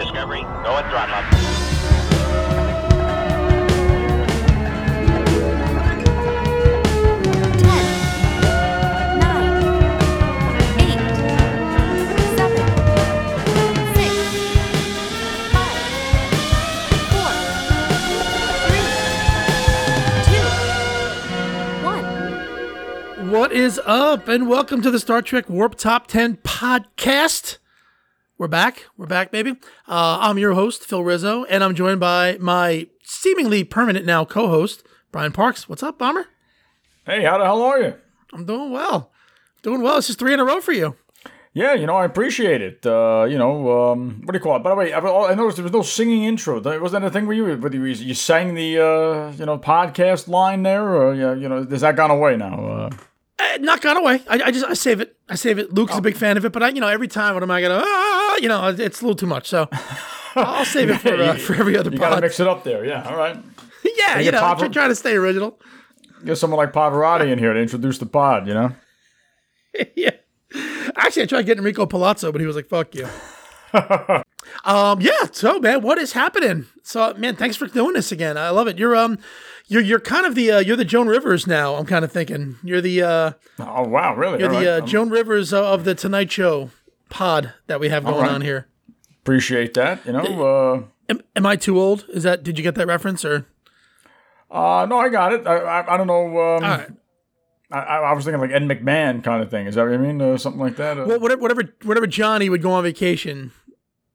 Discovery, go and throttle up. What is up, and welcome to the Star Trek Warp Top 10 podcast. We're back. We're back, baby. Uh, I'm your host, Phil Rizzo, and I'm joined by my seemingly permanent now co host, Brian Parks. What's up, Bomber? Hey, how the hell are you? I'm doing well. Doing well. It's just three in a row for you. Yeah, you know, I appreciate it. Uh, you know, um, what do you call it? By the way, I, I noticed there was no singing intro. That- Was that a thing where you, whether you, you sang the, uh, you know, podcast line there, or, yeah, you know, has that gone away now? Uh, not gone away. I, I just I save it. I save it. Luke's a big fan of it, but I, you know, every time, what am I gonna? Ah, you know, it's a little too much. So I'll save it for uh, for every other you got to mix it up there. Yeah, all right. yeah, you know, Papa- try, try to stay original. Get someone like Pavarotti in here to introduce the pod, you know? yeah. Actually, I tried getting Rico Palazzo, but he was like, "Fuck you." um. Yeah. So, man, what is happening? So, man, thanks for doing this again. I love it. You're um, you're you're kind of the uh, you're the Joan Rivers now. I'm kind of thinking you're the uh, Oh, wow, really? you're All the right. uh, Joan Rivers of the Tonight Show pod that we have going right. on here. appreciate that, you know? Am, am I too old? Is that? Did you get that reference or? Uh, uh, no, I got it. I, I, I don't know. Um, All right. I, I was thinking like Ed McMahon kind of thing. Is that what you mean? Uh, something like that? Uh, Well, whatever, whatever, whenever Johnny would go on vacation,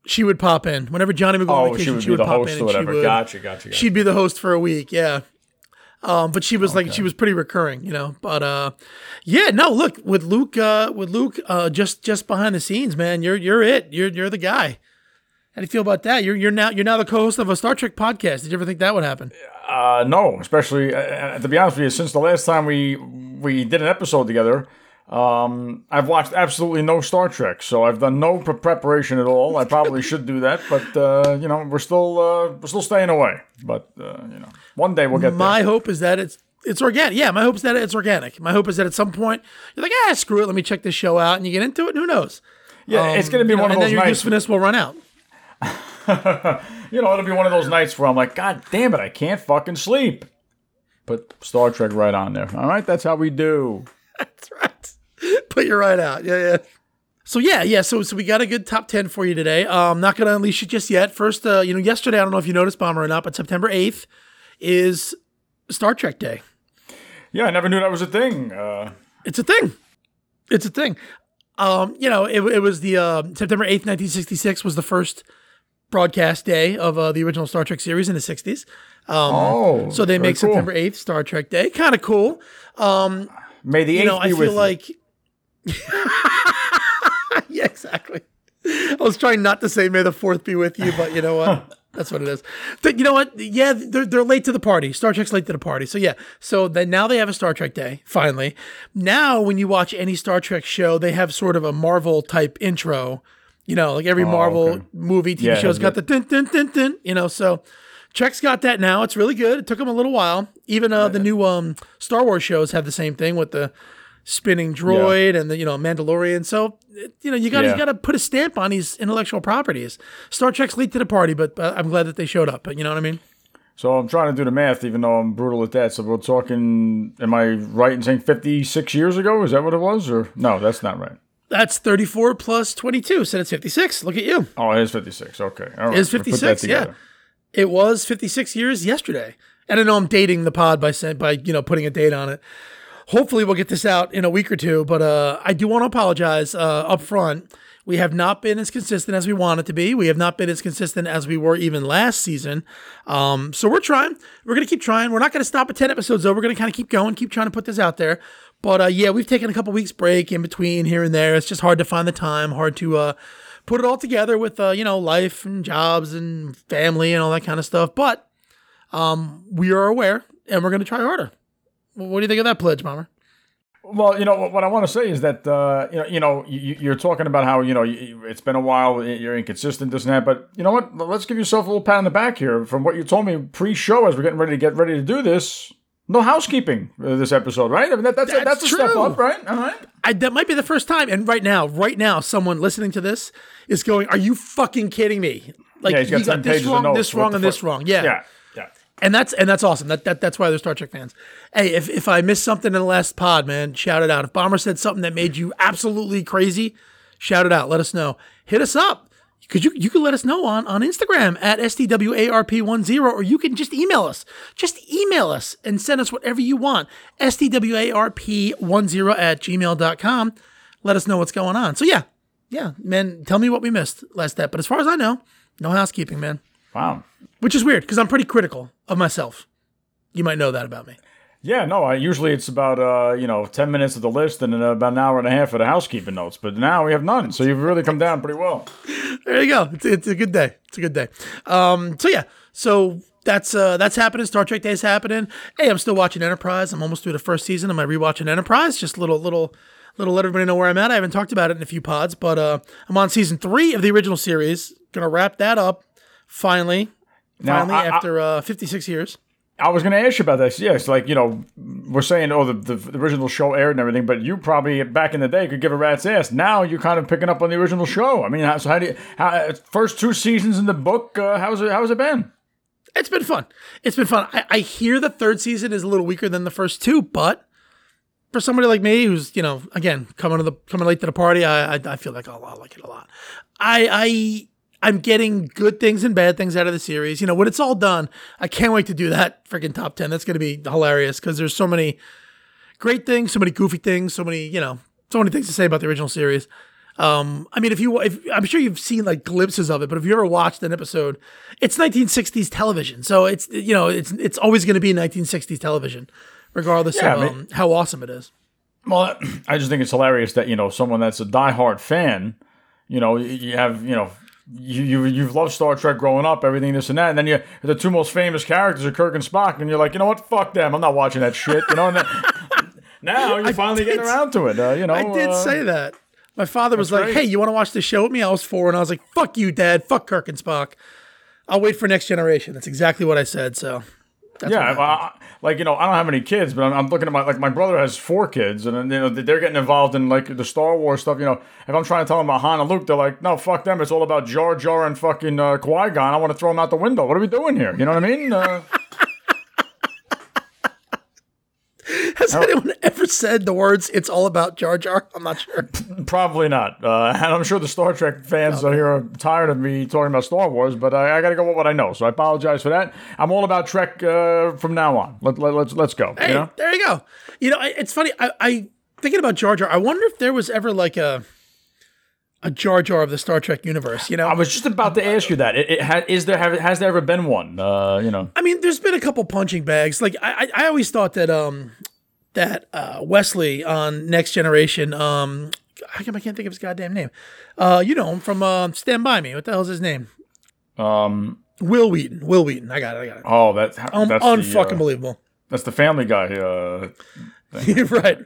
she would pop in. Whenever Johnny would go on oh, vacation, she would be the pop host in or and whatever. She would, Gotcha, gotcha, gotcha. She'd be the host for a week, yeah. Um, but she was like she was pretty recurring, you know. But uh, yeah, no, look with Luke, uh, with Luke, uh, just just behind the scenes, man. You're you're it. You're you're the guy. How do you feel about that? You're you're now you're now the co-host of a Star Trek podcast. Did you ever think that would happen? Uh, no, especially uh, uh, to be honest with you, since the last time we we did an episode together, um, I've watched absolutely no Star Trek, so I've done no pre- preparation at all. I probably should do that, but uh, you know, we're still uh, we're still staying away. But uh, you know, one day we'll get My there. hope is that it's it's organic. Yeah, my hope is that it's organic. My hope is that at some point you're like, ah, screw it. Let me check this show out, and you get into it. and Who knows? Yeah, it's gonna be You know, one of and those then your nights. usefulness will run out. You know, it'll be one of those nights where I'm like, God damn it, I can't fucking sleep. Put Star Trek right on there. All right, that's how we do. That's right. Put you right out. Yeah, yeah. So yeah, yeah. So so we got a good top ten for you today. Um, not gonna unleash it just yet. First, uh, you know, yesterday I don't know if you noticed, bomber or not, but September eighth is Star Trek Day. Yeah, I never knew that was a thing. Uh, It's a thing. It's a thing. Um, you know, it, it was the uh, September eighth, nineteen sixty six, was the first broadcast day of uh, the original Star Trek series in the sixties. Um, oh, so they make cool. September eighth Star Trek Day. Kind of cool. Um, May the you know, I feel you. yeah, exactly. I was trying not to say "May the Fourth be with you," but you know what? That's what it is. Th- You know what? Yeah, they're, they're late to the party. Star Trek's late to the party. So yeah. So then now they have a Star Trek Day. Finally, now when you watch any Star Trek show, they have sort of a Marvel type intro. You know, like every Marvel Oh, okay. movie, TV Yeah, show's got the- the dun dun dun dun. You know, so Trek's got that now. It's really good. It took them a little while. Even uh, the new um, Star Wars shows have the same thing with the spinning droid and the you know Mandalorian. So you know you got to Yeah. you got to put a stamp on these intellectual properties. Star Trek's late to the party, but uh, I'm glad that they showed up. But you know what I mean? So I'm trying to do the math, even though I'm brutal at that. So we're talking. Am I right in saying 56 years ago? Is that what it was, or no? That's not right. That's 34 plus 22, so that's 56. Look at you. Oh, it is 56. Okay, all right. It is We'll put that 56, yeah. It was 56 years yesterday. And I know I'm dating the pod by saying by you know putting a date on it. Hopefully we'll get this out in a week or two, but uh, I do want to apologize uh, up front. We have not been as consistent as we wanted to be. We have not been as consistent as we were even last season. Um, so we're trying. We're going to keep trying. We're not going to stop at 10 episodes, though. We're going to kind of keep going, keep trying to put this out there. But uh, yeah, we've taken a couple weeks break in between here and there. It's just hard to find the time, hard to uh, put it all together with, uh, you know, life and jobs and family and all that kind of stuff. But um, we are aware and we're going to try harder. What do you think of that pledge, Bomber? Well, you know what, I want to say is that uh, you know, you know, you, you're talking about how you know it's been a while, you're inconsistent, this and that. But you know what? Let's give yourself a little pat on the back here. From what you told me pre-show, as we're getting ready to get ready to do this, no housekeeping uh, this episode, right? I mean, that, that's a, That's that's a step true. up, right? All right. I, that might be the first time. And right now, right now, someone listening to this is going, "Are you fucking kidding me? Like yeah, he's got got this pages wrong, this wrong, and this wrong. Yeah. Yeah. And that's and that's awesome. That, that that's why they're Star Trek fans. Hey, if if I missed something in the last pod, man, shout it out. If Bomber said something that made you absolutely crazy, shout it out. Let us know. Hit us up. Because you, you can let us know on, on Instagram at SDWARP10, or you can just email us. Just email us and send us whatever you want. SDWARP10 at gmail.com. Let us know what's going on. So, yeah, yeah, man, tell me what we missed last step. But as far as I know, no housekeeping, man. Wow. Which is weird because I'm pretty critical of myself. You might know that about me. Yeah, no, I usually it's about uh, you know, 10 minutes of the list and then about an hour and a half of the housekeeping notes, but now we have none. So you've really come down pretty well. There you go. It's, it's a good day. It's a good day. Um, so yeah, so that's uh, that's happening. Star Trek Day is happening. Hey, I'm still watching Enterprise. I'm almost through the first season. Am I rewatching Enterprise? Just a little little little let everybody know where I'm at. I haven't talked about it in a few pods, but uh, I'm on season three of the original series. Gonna wrap that up finally. Now, Finally, I- I- after uh, 56 years. I was going to ask you about this. Yes, like, you know, we're saying, oh, the, the original show aired and everything, but you probably back in the day could give a rat's ass. Now you're kind of picking up on the original show. I mean, how, so how do you, how, first two seasons in the book, uh, how's it, how's it been? It's been fun. It's been fun. I, I hear the third season is a little weaker than the first two, but for somebody like me who's you know again coming to the coming late to the party, I I, I feel like I'll, I'll like it a lot. I I I'm getting good things and bad things out of the series. You know when it's all done, I can't wait to do that freaking top ten. That's gonna be hilarious because there's so many great things, so many goofy things, so many you know so many things to say about the original series. Um, I mean, if you, if I'm sure you've seen like glimpses of it, but if you ever watched an episode, it's 1960s television, so it's you know it's it's always going to be 1960s television, regardless Yeah, of I um, how awesome it is. Well, I just think it's hilarious that, you know, someone that's a diehard fan, you know, you have, you know, you, you, you've loved Star Trek growing up, everything, this and that. And then you, the two most famous characters are Kirk and Spock. And you're like, you know what? Fuck them. I'm not watching that shit. You know, and then, now you're finally did- getting around to it. Uh, you know, I did uh, say that. My father was like, great. "Hey, you want to watch the show with me?" I was four, and I was like, "Fuck you, Dad. Fuck Kirk and Spock. I'll wait for next generation." That's exactly what I said. So, that's yeah, I. I- like you know, I don't have any kids, but I'm, I'm looking at my like my brother has four kids, and you know they're getting involved in like the Star Wars stuff. You know, if I'm trying to tell them about Han and Luke, they're like, no, fuck them. It's all about Jar Jar and fucking uh, Qui Gon. I want to throw them out the window. What are we doing here? You know what I mean? Uh, Has anyone ever said the words "It's all about Jar Jar"? I'm not sure. probably not. Uh, and I'm sure the Star Trek fans out here are tired of me talking about Star Wars, but I, I got to go with what I know. So I apologize for that. I'm all about Trek uh, from now on. Let, let, let's let's go. Hey, You know. there you go. You know, I- it's funny. I, I thinking about Jar Jar. I wonder if there was ever like a a Jar Jar of the Star Trek universe. You know, I was just about to ask you that. It, it ha, is there have, has there ever been one? Uh, you know. I mean, there's been a couple punching bags. Like I, I I always thought that um that uh, Wesley on Next Generation um I can't, I can't think of his goddamn name. Uh, you know him from uh, Stand By Me. What the hell's his name? Um. Wil Wheaton. Wil Wheaton. I got it. I got it. Oh, that, Um, that's unfucking the, uh, believable. That's the Family Guy. Uh, right.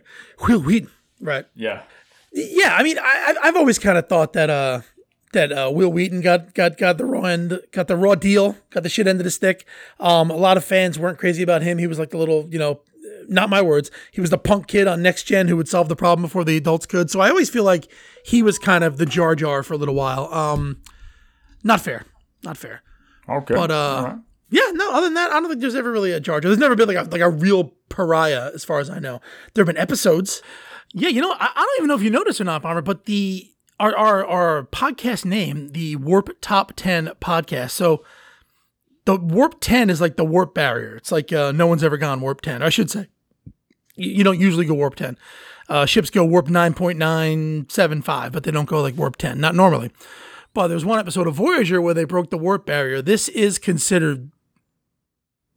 Wil Wheaton. Right. yeah. Yeah, I mean, I, I've- I've always kind of thought that uh, that uh, Wil Wheaton got got got the raw end, got the raw deal, got the shit end of the stick. Um, a lot of fans weren't crazy about him. He was like the little, you know, not my words. He was the punk kid on Next Gen who would solve the problem before the adults could. So I always feel like he was kind of the Jar Jar for a little while. Um, not fair, not fair. Okay. But uh, right. yeah, no. Other than that, I don't think there's ever really a Jar Jar. There's never been like a like a real pariah, as far as I know. There have been episodes. Yeah, you know, I, I don't even know if you noticed or not, Bomber, but the our our our podcast name, the Warp Top Ten Podcast. So the Warp Ten is like the warp barrier. It's like uh, no one's ever gone Warp Ten. I should say. You, you don't usually go Warp Ten. Uh, ships go Warp nine point nine seven five, but they don't go like Warp Ten. Not normally. But there's one episode of Voyager where they broke the warp barrier. This is considered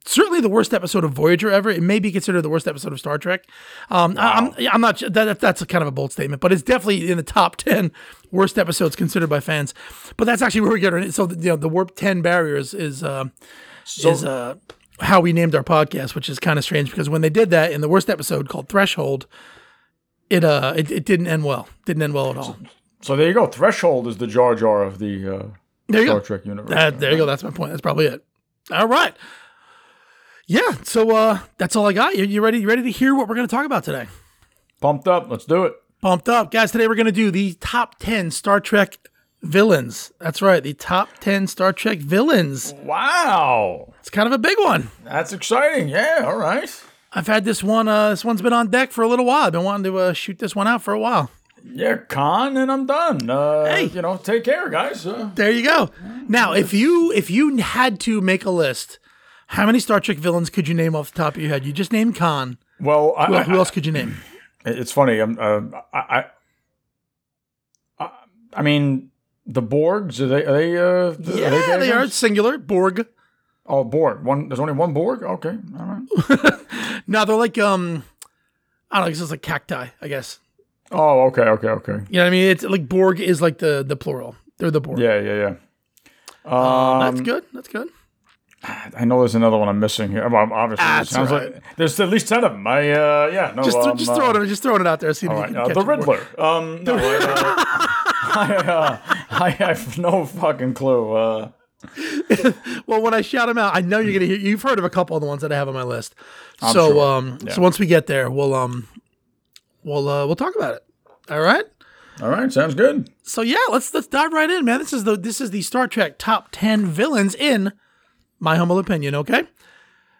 certainly the worst episode of Voyager ever. It may be considered the worst episode of Star Trek. Um, I, I'm I'm not that that's a kind of a bold statement, but it's definitely in the top ten worst episodes considered by fans. But that's actually where we get it. So you know the warp ten barriers is uh, is uh, how we named our podcast, which is kind of strange because when they did that in the worst episode called Threshold, it uh it, it didn't end well. Didn't end well at all. So there you go. Threshold is the Jar Jar of the uh, There you Star go. Trek universe. Uh, there you go. That's my point. That's probably it. All right. Yeah. So uh, that's all I got. You, you ready? You ready to hear what we're going to talk about today? Pumped up. Let's do it. Pumped up, guys. Today we're going to do the top ten Star Trek villains. That's right. The top 10 Star Trek villains. Wow. It's kind of a big one. That's exciting. Yeah, all right. I've had this one. Uh, this one's been on deck for a little while. I've been wanting to uh, shoot this one out for a while. Yeah, con, and I'm done. Uh, Hey. You know, take care, guys. Uh, There you go. Now, if you if you had to make a list, how many Star Trek villains could you name off the top of your head? You just named Khan. well, I, Who, I- who else could you name? It's funny. I'm, uh, I, I, I, mean, the Borgs are they? Are they? Uh, are Yeah, bad they are singular. Borg. Oh, Borg. One. There's only one Borg. Okay. All right. No, they're like um, I don't know. It's just like cacti, I guess. Oh, okay. Okay. Okay. You know what I mean? It's like Borg is like the the plural. They're the Borg. Yeah. Yeah. Yeah. Um, That's good. That's good. I know there's another one I'm missing here. Well, obviously, sounds right. like there's at least ten of them. I uh, yeah, no, Just, um, just uh, throwing it, just throwing it out there. See if All you can uh, the. Riddler. Um, no, I, uh, I, uh, I have no fucking clue. Uh, Well, when I shout them out, I know you're gonna hear. You've heard of a couple of the ones that I have on my list. so, sure. um, Yeah. so once we get there, we'll um, we'll uh, we'll talk about it. All right. all right, sounds good. So yeah, let's let's dive right in, man. This is the this is the Star Trek top ten villains in my humble opinion. Okay,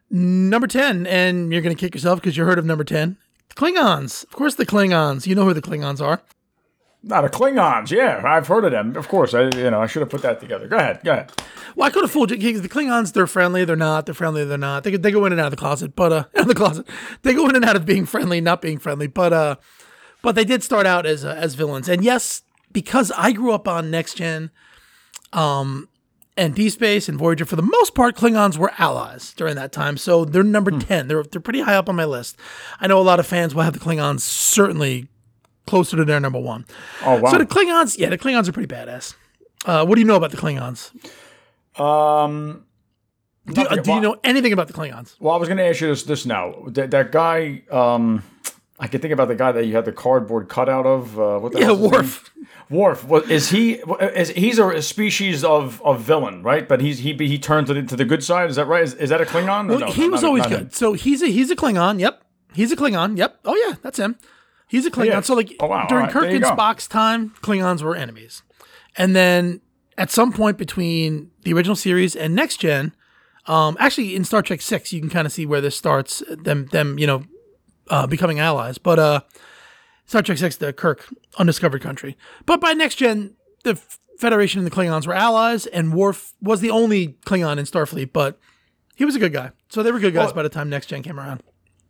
number ten, and you're gonna kick yourself because you heard of number ten. Klingons, of course, the Klingons. You know who the Klingons are. Not the Klingons, yeah, I've heard of them. Of course, I you know I should have put that together. Go ahead, go ahead. Well, I could have fooled you because the Klingons, they're friendly, they're not, they're friendly, they're not. They, they go in and out of the closet, but, uh, out of the closet. They go in and out of being friendly, not being friendly, but, uh, but they did start out as, uh, as villains. And yes, because I grew up on Next Gen, um, and Deep Space and Voyager, for the most part, Klingons were allies during that time. So they're number 10. They're, they're pretty high up on my list. I know a lot of fans will have the Klingons certainly closer to their number one. Oh wow. So the Klingons, yeah, the Klingons are pretty badass. Uh, what do you know about the Klingons? um, Do, uh, do you know anything about the Klingons? Well, I was going to ask you this this now. That, that guy, um, I can think about the guy that you had the cardboard cutout of. Uh, what the Yeah, Worf. Worf. is he? Is he's a species of, of villain, right? But he's he he turns it into the good side. Is that right? Is, is that a Klingon? Well, no, he was always good. him. So he's a he's a Klingon. Yep, he's a Klingon. Yep. Oh yeah, that's him. He's a Klingon. So like Oh, wow. during right, Kirk and. Spock's time, Klingons were enemies, and then at some point between the original series and Next Gen, um, actually in Star Trek Six, you can kind of see where this starts. Them them you know uh, becoming allies, but uh, Star Trek Six, the Kirk undiscovered country. But by Next Gen, the Federation and the Klingons were allies, and Worf was the only Klingon in Starfleet, but he was a good guy. So they were good guys Well- by the time Next Gen came around.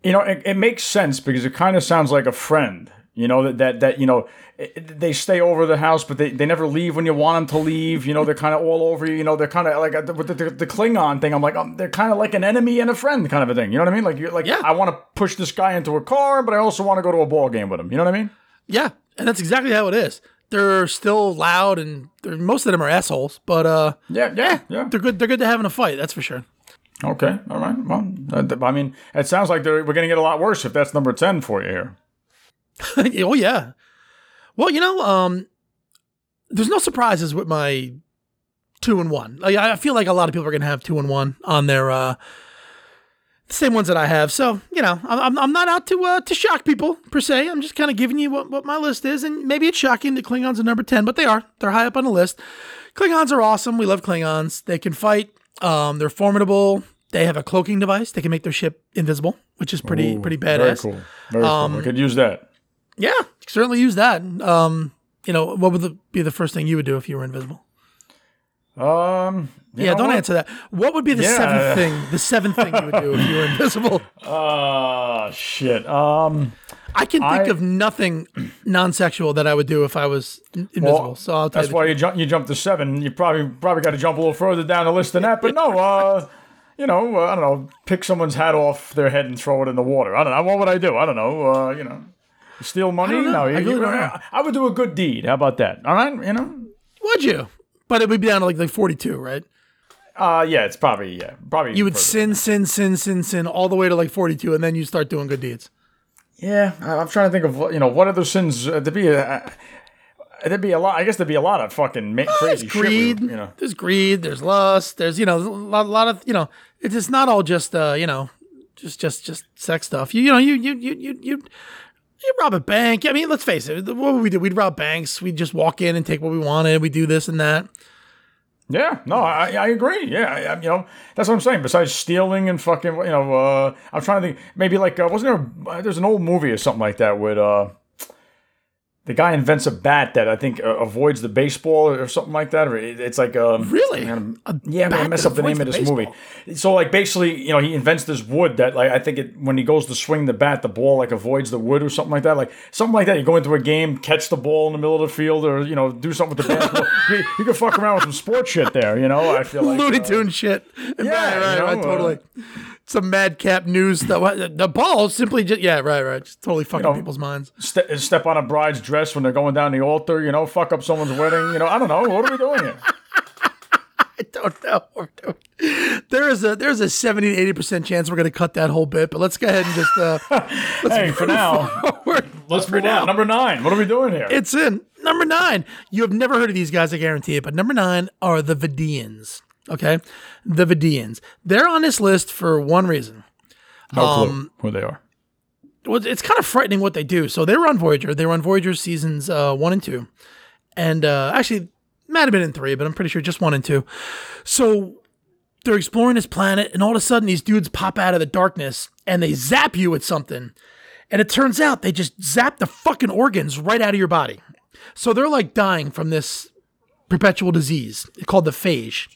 You know, it, it makes sense because it kind of sounds like a friend. You know that that that you know they stay over the house, but they, they never leave when you want them to leave. You know they're kind of all over you. You know they're kind of like uh, with the, the, the Klingon thing. I'm like um, they're kind of like an enemy and a friend kind of a thing. You know what I mean? Like you're like Yeah. I want to push this guy into a car, but I also want to go to a ball game with him. You know what I mean? Yeah, and that's exactly how it is. They're still loud, and most of them are assholes, but uh, Yeah, yeah, yeah. they're good. They're good to have in a fight. That's for sure. Okay, all right. Well, I mean, it sounds like they're, we're going to get a lot worse if that's number ten for you here. oh yeah. Well, you know, um, there's no surprises with my two and one. Like, I feel like a lot of people are gonna have two and one on their uh, the same ones that I have. So you know, I'm I'm- not out to uh, to shock people per se. I'm just kind of giving you what, what my list is, and maybe it's shocking that Klingons are number ten, but they are. They're high up on the list. Klingons are awesome. We love Klingons. They can fight. Um, they're formidable. They have a cloaking device. They can make their ship invisible, which is pretty Ooh, pretty Very badass. cool. Very Um, cool. I could use that. Yeah, certainly use that. Um, you know, what would the, be the first thing you would do if you were invisible? Um. yeah, don't what? answer that. What would be the Yeah. seventh thing? The seventh thing you would do if you were invisible? Uh shit. Um. I can think I- of nothing non-sexual that I would do if I was invisible. Well, so I'll tell that's you. the why you jump. You jump to seven. You probably probably got to jump a little further down the list than that. But no, uh, you know, uh, I don't know. Pick someone's hat off their head and throw it in the water. I don't know. What would I do? I don't know. Uh, you know, steal money? No, I really you- don't. I would do a good deed. How about that? All right, you know. Would you? But it would be down to like like forty-two, right? Uh yeah, it's probably yeah, probably. You would sin, sin, sin, sin, sin all the way to like forty-two, and then you start doing good deeds. Yeah, I'm trying to think of what- you know what other sins uh, there'd be. A, there'd be a lot. I guess there'd be a lot of fucking ma- There's crazy shit. greed. we- You know. There's greed. There's lust. There's you know a lot, lot of you know. It's just not all just uh you know just just just sex stuff. You you know you you you you, you You rob a bank. I mean, let's face it. What would we do? We'd rob banks. We'd just walk in and take what we wanted. We do this and that. Yeah, no, I, I agree. Yeah, I, you know, that's what I'm saying. Besides stealing and fucking, you know, uh, I'm trying to think. Maybe like, uh, wasn't there? There's an old movie or something like that with uh, the guy invents a bat that I think uh, avoids the baseball or something like that. Or it, it's like um, Really? um, A yeah, I'm gonna mess up the name of this the movie. So like basically, you know, he invents this wood that like I think it when he goes to swing the bat, the ball like avoids the wood or something like that. Like something like that. You go into a game, catch the ball in the middle of the field, or you know, do something with the basketball. you, you can fuck around with some sports shit there. You know, I feel like Looney uh, Tune shit. yeah, right, you know, right, totally. Some madcap news stuff. The ball simply just yeah, right, right. Just totally fucking know, people's minds. ste- step on a bride's dress when they're going down the altar, you know, fuck up someone's wedding, you know, I don't know. What are we doing here? I don't know what we're doing. There is a there's a 70 to 80 percent chance we're gonna cut that whole bit, but let's go ahead and just uh hey, for now, forward. let's move on. Number nine. What are we doing here? It's in number nine. You have never heard of these guys, I guarantee it. But number nine are the Vidians. Okay, the Vidians. They're on this list for one reason. no um, clue who they are. Well, it's kind of frightening what they do. So they were on Voyager. They were on Voyager seasons uh, one and two, and uh, actually might have been in three, but I'm pretty sure just one and two. So they're exploring this planet, and all of a sudden these dudes pop out of the darkness and they zap you with something, and it turns out they just zap the fucking organs right out of your body. So they're like dying from this perpetual disease called the phage.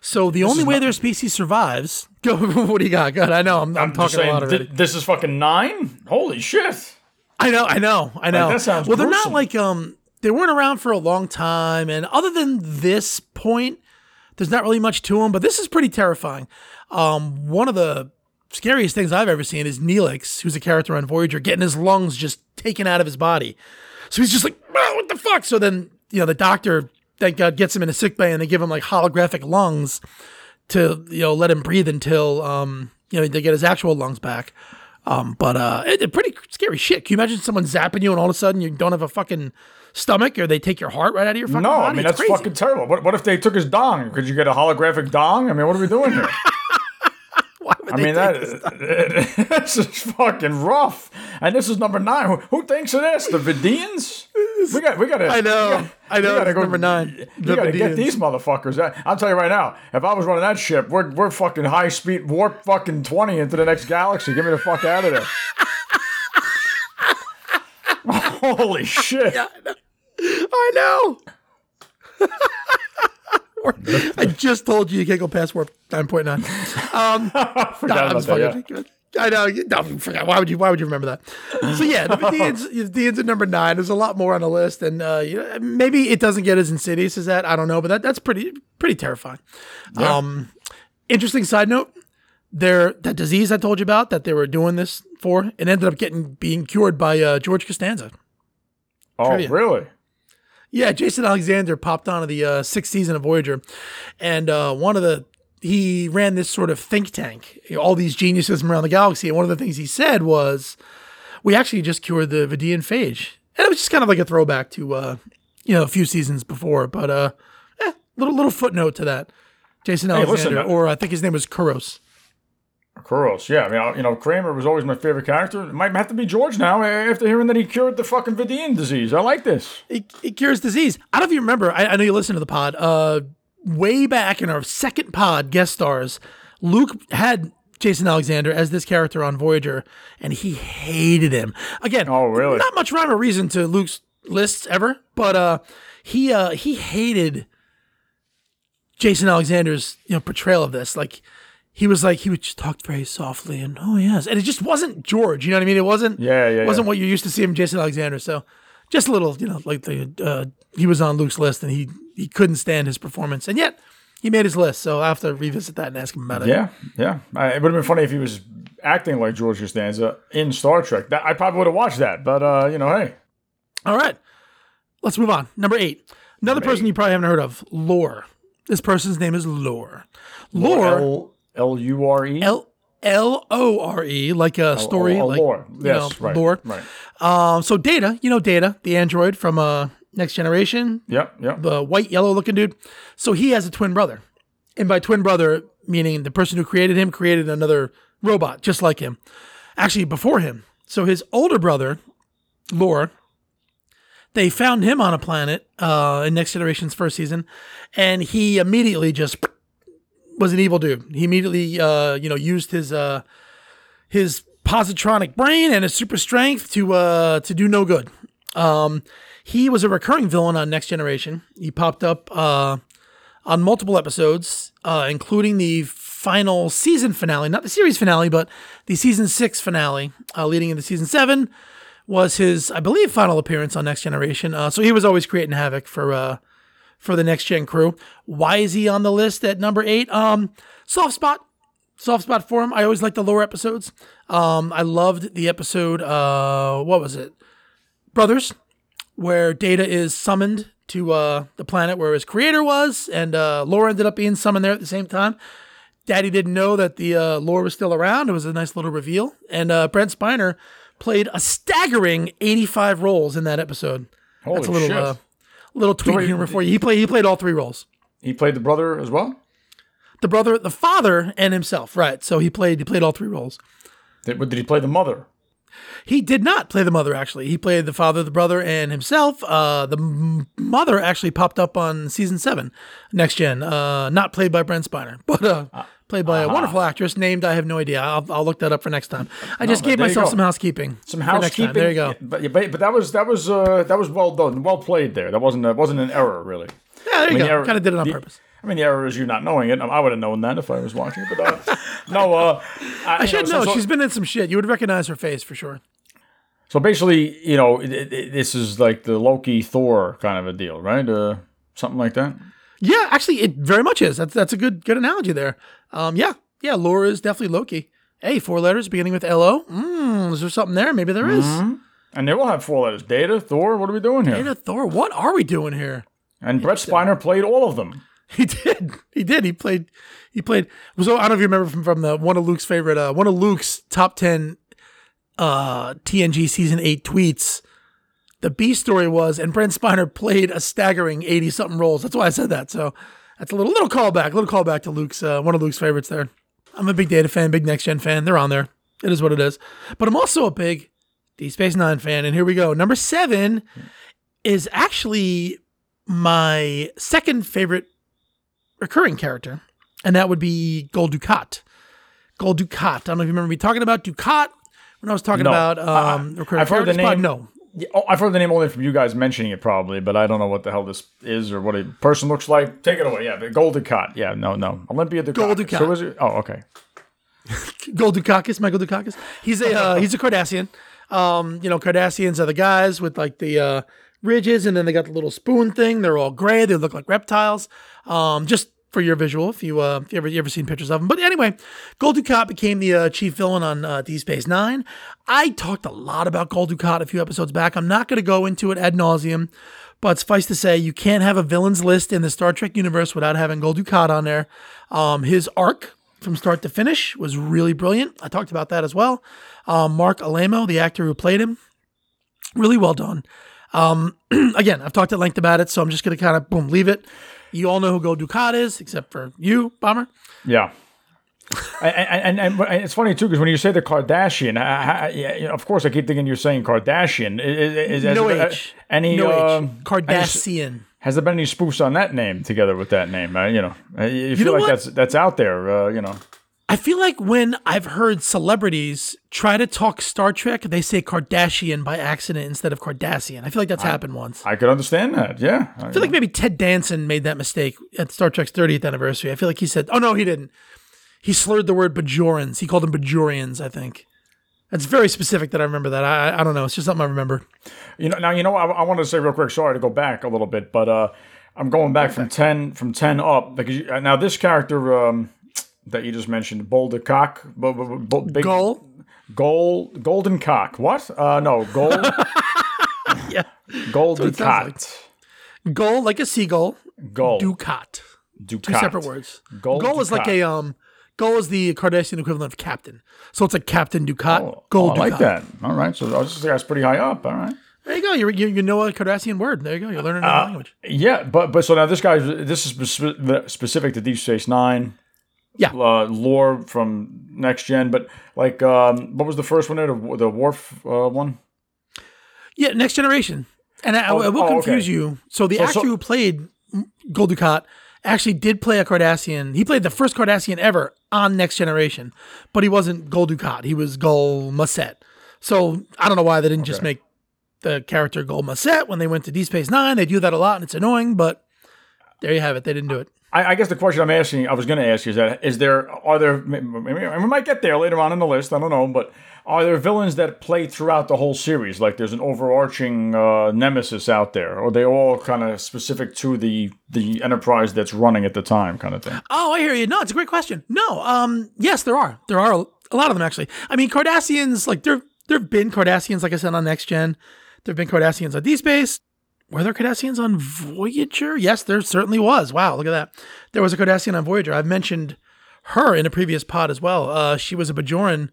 So the only way their species survives. Go. What do you got? God, I know I'm, I'm, I'm talking a lot already. thi- this is fucking nine? Holy shit. I know, I know, I know. that sounds well, they're not like um they weren't around for a long time, and other than this point, there's not really much to them. But this is pretty terrifying. Um, one of the scariest things I've ever seen is Neelix, who's a character on Voyager, getting his lungs just taken out of his body. So he's just like, "Ah, what the fuck? So then you know the doctor, thank God, gets him in a sick bay, and they give him like holographic lungs to you know let him breathe until um you know they get his actual lungs back. Um, but uh, it, it pretty scary shit. Can you imagine someone zapping you and all of a sudden you don't have a fucking stomach, or they take your heart right out of your fucking No, body? I mean, It's that's crazy. fucking terrible. What, what if they took his dong? Could you get a holographic dong? I mean, what are we doing here? I mean, that this? this is fucking rough. And this is number nine. Who, who thinks of this? The Vidians? We got, we got to. I know, I know. Gotta it's number nine. You gotta get these motherfuckers. I- I'll tell you right now. If I was running that ship, we're we're fucking high speed warp fucking twenty into the next galaxy. Get me the fuck out of there. Holy shit! I know. I just told you you can't go past warp nine point nine. Um, I forgot I that. Yeah. I know. No, forgot. Why would you? Why would you remember that? So yeah, the Vidians, Vidians at number nine. There's a lot more on the list, and uh, you know, maybe it doesn't get as insidious as that. I don't know, but that, that's pretty pretty terrifying. Um, interesting side note: there that disease I told you about that they were doing this for, it ended up getting being cured by uh, George Costanza. Oh, Trivia. really? Yeah, Jason Alexander popped onto the uh, sixth season of Voyager, and uh, one of the he ran this sort of think tank, you know, all these geniuses from around the galaxy, and one of the things he said was, "We actually just cured the Vidian phage," and it was just kind of like a throwback to uh, you know a few seasons before, but uh, eh, little little footnote to that. Jason Hey, listen, Alexander, uh, or I think his name was Kurros. Kurros, yeah. I mean, I- you know, Kramer was always my favorite character. It might have to be George now after hearing that he cured the fucking Vidian disease. I like this. it, it cures disease. I don't know if you remember. I, I know you listen to the pod. Uh, way back in our second pod, guest stars, Luke had Jason Alexander as this character on Voyager, and he hated him. Again, Oh, really? Not much rhyme or reason to Luke's lists ever, but uh, he uh, he hated Jason Alexander's you know portrayal of this. Like he was like he would just talk very softly and oh yes, and it just wasn't George. You know what I mean? It wasn't Yeah, yeah, wasn't yeah. what you're used to seeing him Jason Alexander. So just a little, you know, like the uh, he was on Luke's list and he he couldn't stand his performance, and yet he made his list. So I will have to revisit that and ask him about it. Yeah, yeah. I, it would have been funny if he was acting like George Costanza in Star Trek. That, I probably would have watched that. But, uh, you know, hey. All right, let's move on. Number eight, another person you probably haven't heard of, Lore. This person's name is Lore. Lore, L L U R E? L L O R E, like a story, oh, like lore. Yes, know, right. lore. Right. Um, so Data, you know Data, the android from uh, Next Generation, Yep, yep. the white yellow looking dude. So he has a twin brother. And by twin brother, meaning the person who created him created another robot just like him. Actually, before him. So his older brother lore. They found him on a planet uh, in Next Generation's first season, and he immediately just was an evil dude. He immediately, uh, you know, used his uh, his positronic brain and his super strength to uh, to do no good. Um, he was a recurring villain on Next Generation. He popped up uh, on multiple episodes, uh, including the final season finale, not the series finale, but the season six finale, uh, leading into season seven, was his, I believe, final appearance on Next Generation. Uh, so he was always creating havoc for uh, for the Next Gen crew. Why is he on the list at number eight? Um, soft spot, soft spot for him. I always like the Lore episodes. Um, I loved the episode. Uh, what was it? Brothers, where Data is summoned to uh, the planet where his creator was, and uh, Lore ended up being summoned there at the same time. Daddy didn't know that the uh, Lore was still around. It was a nice little reveal. And uh, Brent Spiner played a staggering 85 roles in that episode. Holy That's a little shit. uh, little tweet wait, humor for you. He played he played all three roles. he played the brother as well. The brother, the father, and himself. Right. So he played he played all three roles. Did, did he play the mother? He did not play the mother, actually. He played the father, the brother, and himself. Uh, the m- mother actually popped up on season seven, Next Gen. Uh, not played by Brent Spiner, but uh, played by a wonderful actress named, I have no idea. I'll, I'll look that up for next time. I just gave myself some housekeeping. Some for next time. housekeeping. There you go. But, but but that was that was uh, that was well done, well played there. That wasn't that wasn't an error really. Yeah, there you mean, go. kind of did it on the- purpose. I mean, the error is you not knowing it. I would have known that if I was watching. But uh, no, uh, I, I should so- know. so- She's been in some shit. You would recognize her face for sure. So basically, you know, it, it, this is like the Loki Thor kind of a deal, right? Uh, something like that. Yeah, actually, it very much is. That's that's a good good analogy there. Um, yeah, yeah. Lore is definitely Loki. Hey, four letters beginning with L O. Mm, is there something there? Maybe there is. And they will have four letters: Data, Thor. What are we doing here? Data Thor. What are we doing here? And Brent Spiner played all of them. He did. He did. He played. He played. So I don't know if you remember from, from the one of Luke's favorite, uh, one of Luke's top ten, uh, TNG season eight tweets. The B story was, and Brent Spiner played a staggering eighty something roles. That's why I said that. So that's a little little callback, a little callback to Luke's uh, one of Luke's favorites there. I'm a big Data fan, big Next Gen fan. They're on there. It is what it is. But I'm also a big Deep Space Nine fan, and here we go. Number seven is actually my second favorite recurring character, and that would be Gul Dukat. Gul Dukat. I don't know if you remember me talking about Dukat when I was talking No. about I- um, recurring I've heard the name. No, Yeah, oh, I've heard the name only from you guys mentioning it, probably, but I don't know what the hell this is or what a person looks like. Take it away. Yeah, the Gul Dukat. Yeah, no, no. Olympia Ducat. Gul Dukat. So is it? Oh, okay. Gold Dukakis, Michael Dukakis. He's a uh, he's a Cardassian. Um, you know, Cardassians are the guys with like the uh, ridges, and then they got the little spoon thing. They're all gray. They look like reptiles. Um, just for your visual, if you uh, if you ever you ever seen pictures of him. But anyway, Gul Dukat became the uh, chief villain on uh, Space Nine. I talked a lot about Gul Dukat a few episodes back. I'm not going to go into it ad nauseum. But suffice to say, you can't have a villains list in the Star Trek universe without having Gul Dukat on there. Um, his arc from start to finish was really brilliant. I talked about that as well. Um, Marc Alaimo, the actor who played him, really well done. Um, again, I've talked at length about it, so I'm just going to kind of boom leave it. You all know who Gul Dukat is, except for you, Bomber. Yeah. and, and, and, and it's funny too because when you say the Kardashian, I, I, yeah, you know, of course I keep thinking you're saying Kardashian. Is, is, No has- H. Any no uh, H. Cardassian. Has there been any spoofs on that name together with that name? Uh, you know, uh, you feel know like what? that's that's out there. Uh, you know, I feel like when I've heard celebrities try to talk Star Trek, they say Kardashian by accident instead of Cardassian. I feel like that's happened once. I could understand that. Yeah, I feel like maybe Ted Danson made that mistake at Star Trek's 30th anniversary. I feel like he said, oh, no, he didn't. He slurred the word Bajorans. He called them Bajorians, I think. That's very specific that I remember that. I, I- I don't know. It's just something I remember. You know, now you know. I, I wanted to say real quick. Sorry to go back a little bit, but uh, I'm going back from ten from ten up because you, uh, now this character um, that you just mentioned, Boulder Cock, bu- bu- bu- big Gull. gold, golden cock. What? Uh, no, gold, Yeah. golden cock, Gull, like a seagull. gold, Dukat. Dukat. Two separate words. Gold Gull is like a um. Gull is the Cardassian equivalent of captain. So it's like Captain Dukat. Oh, Gold oh, I like Dukat. that. All right, so I was just that's pretty high up. All right. There you go. You, you, you know a Cardassian word. There you go. You're learning a Uh, language. Yeah, but but so now this guy. this is specific to Deep Space Nine. Yeah. uh, lore from next gen, but like, um, what was the first one there? The, the Worf uh, one? Yeah, Next Generation. And I, I will oh, confuse okay. you. So the So- actor so- who played Gul Dukat actually did play a Cardassian. He played the first Cardassian ever on Next Generation, but he wasn't Gul Dukat. He was Gul Macet. So I don't know why they didn't just make the character Gul Macet when they went to Deep Space Nine. They do that a lot, and it's annoying. But there you have it. They didn't do it. I, I guess the question I'm asking, I was going to ask you is that is there are there we might get there later on in the list. I don't know, but are there villains that play throughout the whole series? Like there's an overarching uh, nemesis out there, or they all kind of specific to the the enterprise that's running at the time, kind of thing? Oh, I hear you. No, it's a great question. No, um, yes, there are. There are a lot of them actually. I mean, Cardassians, like there, there've been Cardassians, like I said, on Next Gen. There've been Cardassians on Deep Space. Were there Cardassians on Voyager? Yes, there certainly was. Wow, look at that. There was a Cardassian on Voyager. I've mentioned her in a previous pod as well. Uh, she was a Bajoran,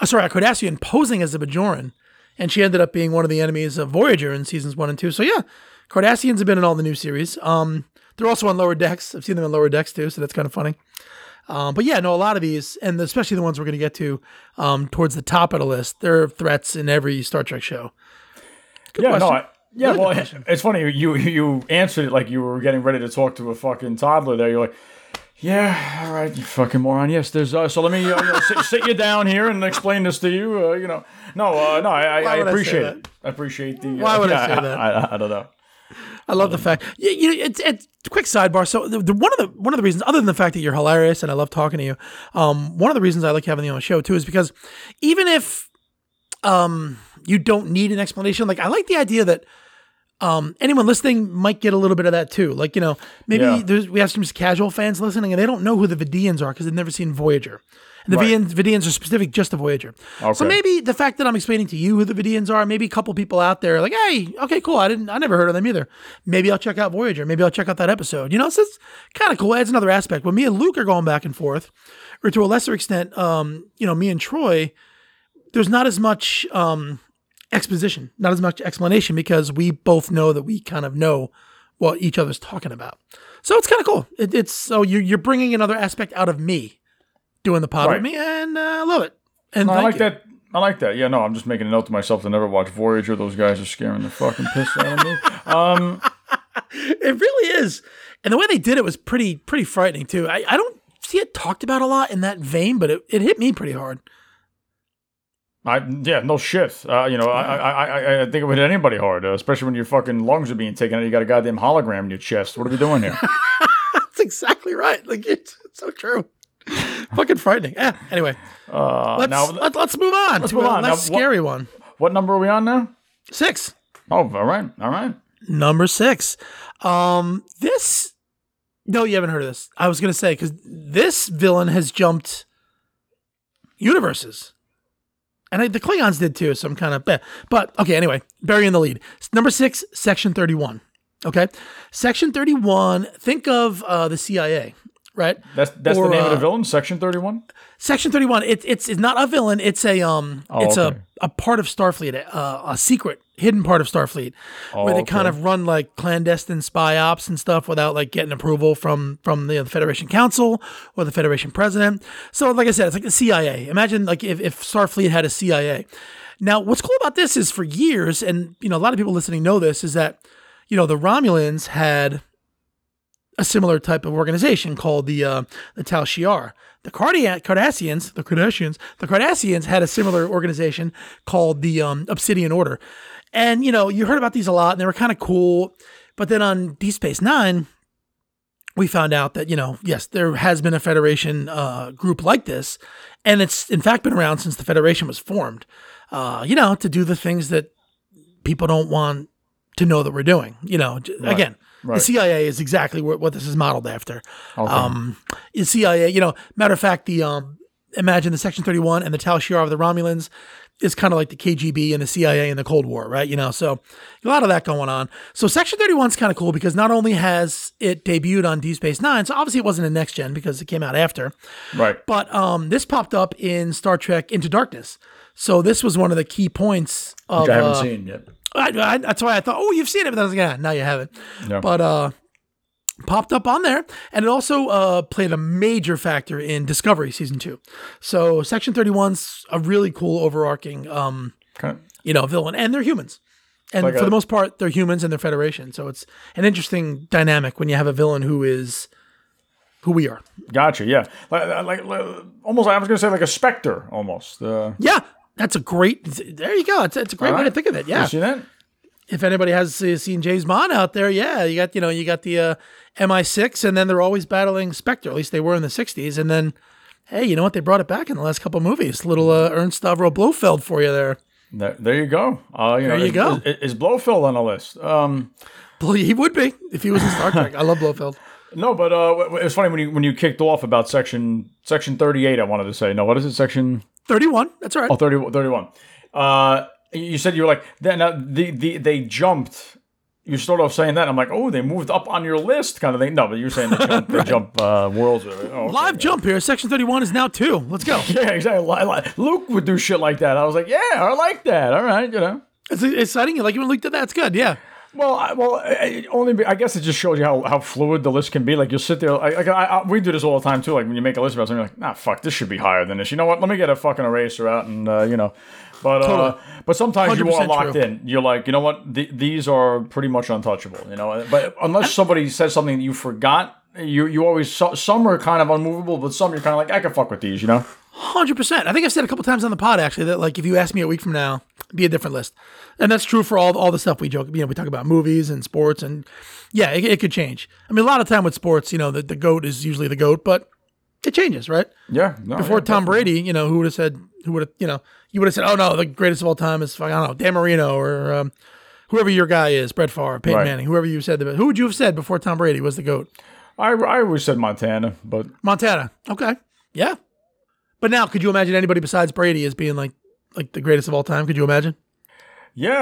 uh, sorry, a Cardassian posing as a Bajoran, and she ended up being one of the enemies of Voyager in seasons one and two. So yeah, Cardassians have been in all the new series. Um, they're also on Lower Decks. I've seen them in Lower Decks too, so that's kind of funny. Um, but yeah, no, a lot of these, and especially the ones we're going to get to um, towards the top of the list, they're threats in every Star Trek show. Good yeah, no, question. I, yeah. Well, it's funny you you answered it like you were getting ready to talk to a fucking toddler. There, you're like. Yeah, all right, you fucking moron. Yes, there's. Uh, so let me uh, you know, sit, sit you down here and explain this to you. Uh, you know, no, uh, no, I, I, I would I appreciate it. I appreciate the. Uh, Why would I yeah, say that? I, I, I don't know. I love the fact. You, you know, it's it's quick sidebar. So the, the one of the one of the reasons, other than the fact that you're hilarious and I love talking to you, um, one of the reasons I like having you on the show too is because even if um you don't need an explanation, like I like the idea that um anyone listening might get a little bit of that too. Like you know, maybe Yeah. there's we have some casual fans listening and they don't know who the Vidians are because they've never seen Voyager. And the Right. Vidians, Vidians are specific just to Voyager. So maybe the fact that I'm explaining to you who the Vidians are, maybe a couple people out there are like, hey, okay, cool. I didn't, I never heard of them either. Maybe I'll check out Voyager. Maybe I'll check out that episode. You know, so it's kind of cool. Adds another aspect. When me and Luke are going back and forth, or to a lesser extent, um, you know, me and Troy, there's not as much um, exposition, not as much explanation because we both know that we kind of know what each other's talking about. So it's kind of cool. It, it's so you're you're bringing another aspect out of me doing the pod Right. with me, and uh, I love it. And No, I like you. that. I like that. Yeah, no, I'm just making a note to myself to never watch Voyager. Those guys are scaring the fucking piss out of me. Um, It really is. And the way they did it was pretty pretty frightening too. I, I don't see it talked about a lot in that vein, but it, it hit me pretty hard. I yeah, no shit. Uh, you know, I, I I I think it would hit anybody hard, uh, especially when your fucking lungs are being taken out. You got a goddamn hologram in your chest. What are we doing here? That's exactly right. Like it's, it's so true. Fucking frightening. Yeah. Anyway, Uh, let's now, let, us move on to move a on. Now, what- scary one. what number are we on now? Six. Oh, all right, all right. Number six. Um, this. No, you haven't heard of this. I was gonna say because this villain has jumped universes, and I, the Klingons did too. So I'm kind of, but okay. Anyway, burying the lead. Number six, Section Thirty One. Okay, Section Thirty One. Think of uh, the CIA, right? That's that's Or, the name of the uh, villain. Section thirty one. Section Thirty One. It's it's it's not a villain. It's a um. Oh, it's okay. a a part of Starfleet, a, a secret, hidden part of Starfleet, where they Oh, kind of run like clandestine spy ops and stuff without like getting approval from from the Federation Council or the Federation President. So, like I said, it's like the CIA. Imagine like if, if Starfleet had a CIA. Now, what's cool about this is for years, and you know, a lot of people listening know this, is that you know the Romulans had a similar type of organization called the uh, the Tal Shiar. The Cardia- Cardassians, the Cardassians, the Cardassians had a similar organization called the um, Obsidian Order, and you know you heard about these a lot, and they were kind of cool. But then on Deep Space Nine, we found out that you know yes, there has been a Federation uh, group like this, and it's in fact been around since the Federation was formed. Uh, you know, to do the things that people don't want to know that we're doing. You know, j- again, the. CIA is exactly what, what this is modeled after. Okay. Um, the CIA, you know, matter of fact, the um, imagine the Section Thirty One and the Tal Shiar of the Romulans is kind of like the KGB and the CIA in the Cold War, right? You know, so a lot of that going on. So Section Thirty One is kind of cool because not only has it debuted on Deep Space Nine, so obviously it wasn't a next gen because it came out after. right. But um, this popped up in Star Trek Into Darkness. So this was one of the key points of. Which I haven't uh, seen yet. I, I, that's why I thought, oh, you've seen it, but I was like, yeah, now you haven't. Yeah. But uh, popped up on there, and it also uh, played a major factor in Discovery season two. So Section 31's a really cool overarching, um, of, you know, villain, and they're humans. And Like for a- the most part, they're humans and they're Federation. So it's an interesting dynamic when you have a villain who is who we are. Gotcha. Yeah. Like, like, like almost. I was gonna say like a specter almost. Uh, Yeah, that's a great. There you go. It's, it's a great way to think of it. Yeah. If anybody has seen James Bond out there, yeah, you got you know you got the uh, MI6, and then they're always battling Spectre. At least they were in the '60s, and then hey, you know what? They brought it back in the last couple movies. Little uh, Ernst Stavro Blofeld for you there. There, there you go. Uh, you know, There you is, go. Is, is Blofeld on the list? Um, Well, he would be if he was in Star Trek. I love Blofeld. no, but uh, w- w- it's funny when you when you kicked off about section section thirty eight. I wanted to say no. What is it? Section 31. That's all right. oh, 30, 31. Uh, you said you were like then uh, the the they jumped. You started off saying that. I'm like, oh, they moved up on your list, kind of thing. No, but you're saying they jump, they jump uh, worlds. Oh, okay. Live jump here. Section 31 is now two. Let's go. Yeah, exactly. Luke would do shit like that. I was like, yeah, I like that. All right, you know. It's exciting. You like when Luke did that? It's good. Yeah. Well, I, well, I, only be- I guess it just shows you how, how fluid the list can be. Like you'll sit there, like, like I, I, we do this all the time too. Like when you make a list about something, you're like, nah, fuck, this should be higher than this. You know what? Let me get a fucking eraser out and uh, you know. But uh, but sometimes you are 100% locked true. in. You're like, you know what? Th- these are pretty much untouchable. You know. But unless somebody says something that you forgot, you you always so, some are kind of unmovable, but some you're kind of like, I can fuck with these. You know. Hundred percent. I think I've said a couple times on the pod actually that like if you ask me a week from now, it'd be a different list, and that's true for all all the stuff we joke. You know, we talk about movies and sports, and yeah, it, it could change. I mean, a lot of time with sports, you know, the, the goat is usually the goat, but it changes, right? Yeah. No, Before yeah, Tom definitely. Brady, you know, who would have said, who would have, you know, you would have said, oh no, the greatest of all time is I don't know, Dan Marino or um, whoever your guy is, Brett Favre, Peyton Right. Manning, whoever you said, the, who would you have said before Tom Brady was the goat? I I always said Montana, but Montana. Okay. Yeah. But now, could you imagine anybody besides Brady as being like like the greatest of all time? Could you imagine? Yeah,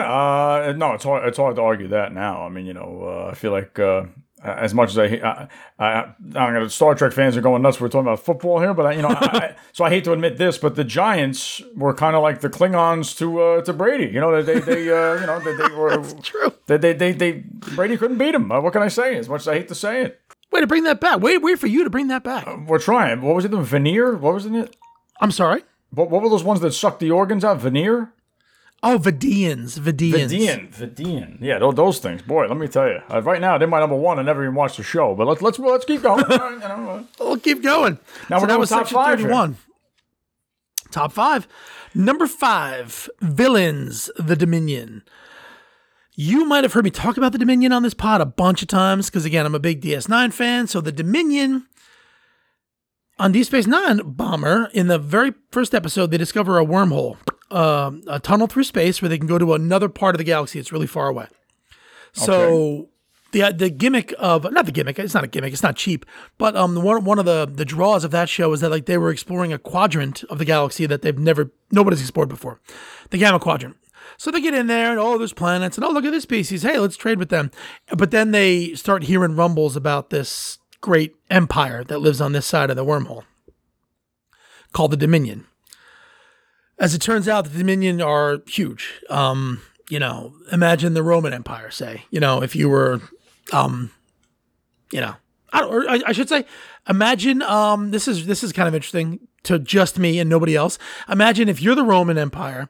uh, no, it's hard. It's hard to argue that now. I mean, you know, uh, I feel like uh, as much as I, I, I, I'm gonna Star Trek fans are going nuts. We're talking about football here, but I, you know, I, I, so I hate to admit this, but the Giants were kind of like the Klingons to uh, to Brady. You know, they they uh, you know they, they were True. they, they they they Brady couldn't beat him. Uh, what can I say? As much as I hate to say it, Way to bring that back. Wait, wait for you to bring that back. we're trying. What was it? The veneer? What was it? I'm sorry. What, what were those ones that sucked the organs out? Veneer? Oh, Vidians. Vidians. Vidian, Vidian, yeah, tho- those things. Boy, let me tell you. Uh, right now, they're my number one. I never even watched the show, but let's let's let's keep going. All right, you know, uh, We'll keep going. Now so we're that going was top five here. 31. Top five. Number five, Villains, The Dominion. You might have heard me talk about The Dominion on this pod a bunch of times because, again, I'm a big DS9 fan. So, The Dominion on Deep Space Nine Bomber, in the very first episode, they discover a wormhole, um, a tunnel through space where they can go to another part of the galaxy. It's really far away. So the the gimmick of not the gimmick, it's not a gimmick, it's not cheap, but um one one of the the draws of that show is that like they were exploring a quadrant of the galaxy that they've never nobody's explored before, the Gamma Quadrant. So they get in there and oh, there's planets and oh, look at this species. Hey, let's trade with them. But then they start hearing rumbles about this great empire that lives on this side of the wormhole called the Dominion. As it turns out, the Dominion are huge. Um, you know, imagine the Roman Empire, say, you know, if you were, um, you know, I, or I, I should say, imagine, um, this is, this is kind of interesting to just me and nobody else. Imagine if you're the Roman Empire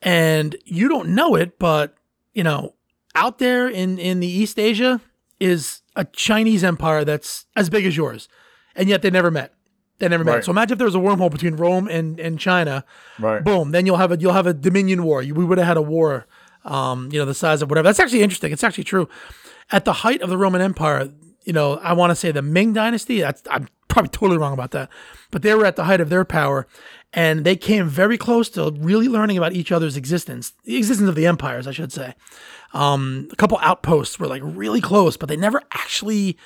and you don't know it, but, you know, out there in, in the East Asia is a Chinese empire that's as big as yours. And yet they never met. They never met. Right. So imagine if there was a wormhole between Rome and, and China right. boom then you'll have a you'll have a dominion war You- we would have had a war um you know the size of whatever that's actually interesting it's actually true at the height of the roman empire you know i want to say the ming dynasty that's i'm probably totally wrong about that but they were at the height of their power and they came very close to really learning about each other's existence the existence of the empires i should say um a couple outposts were like really close but they never actually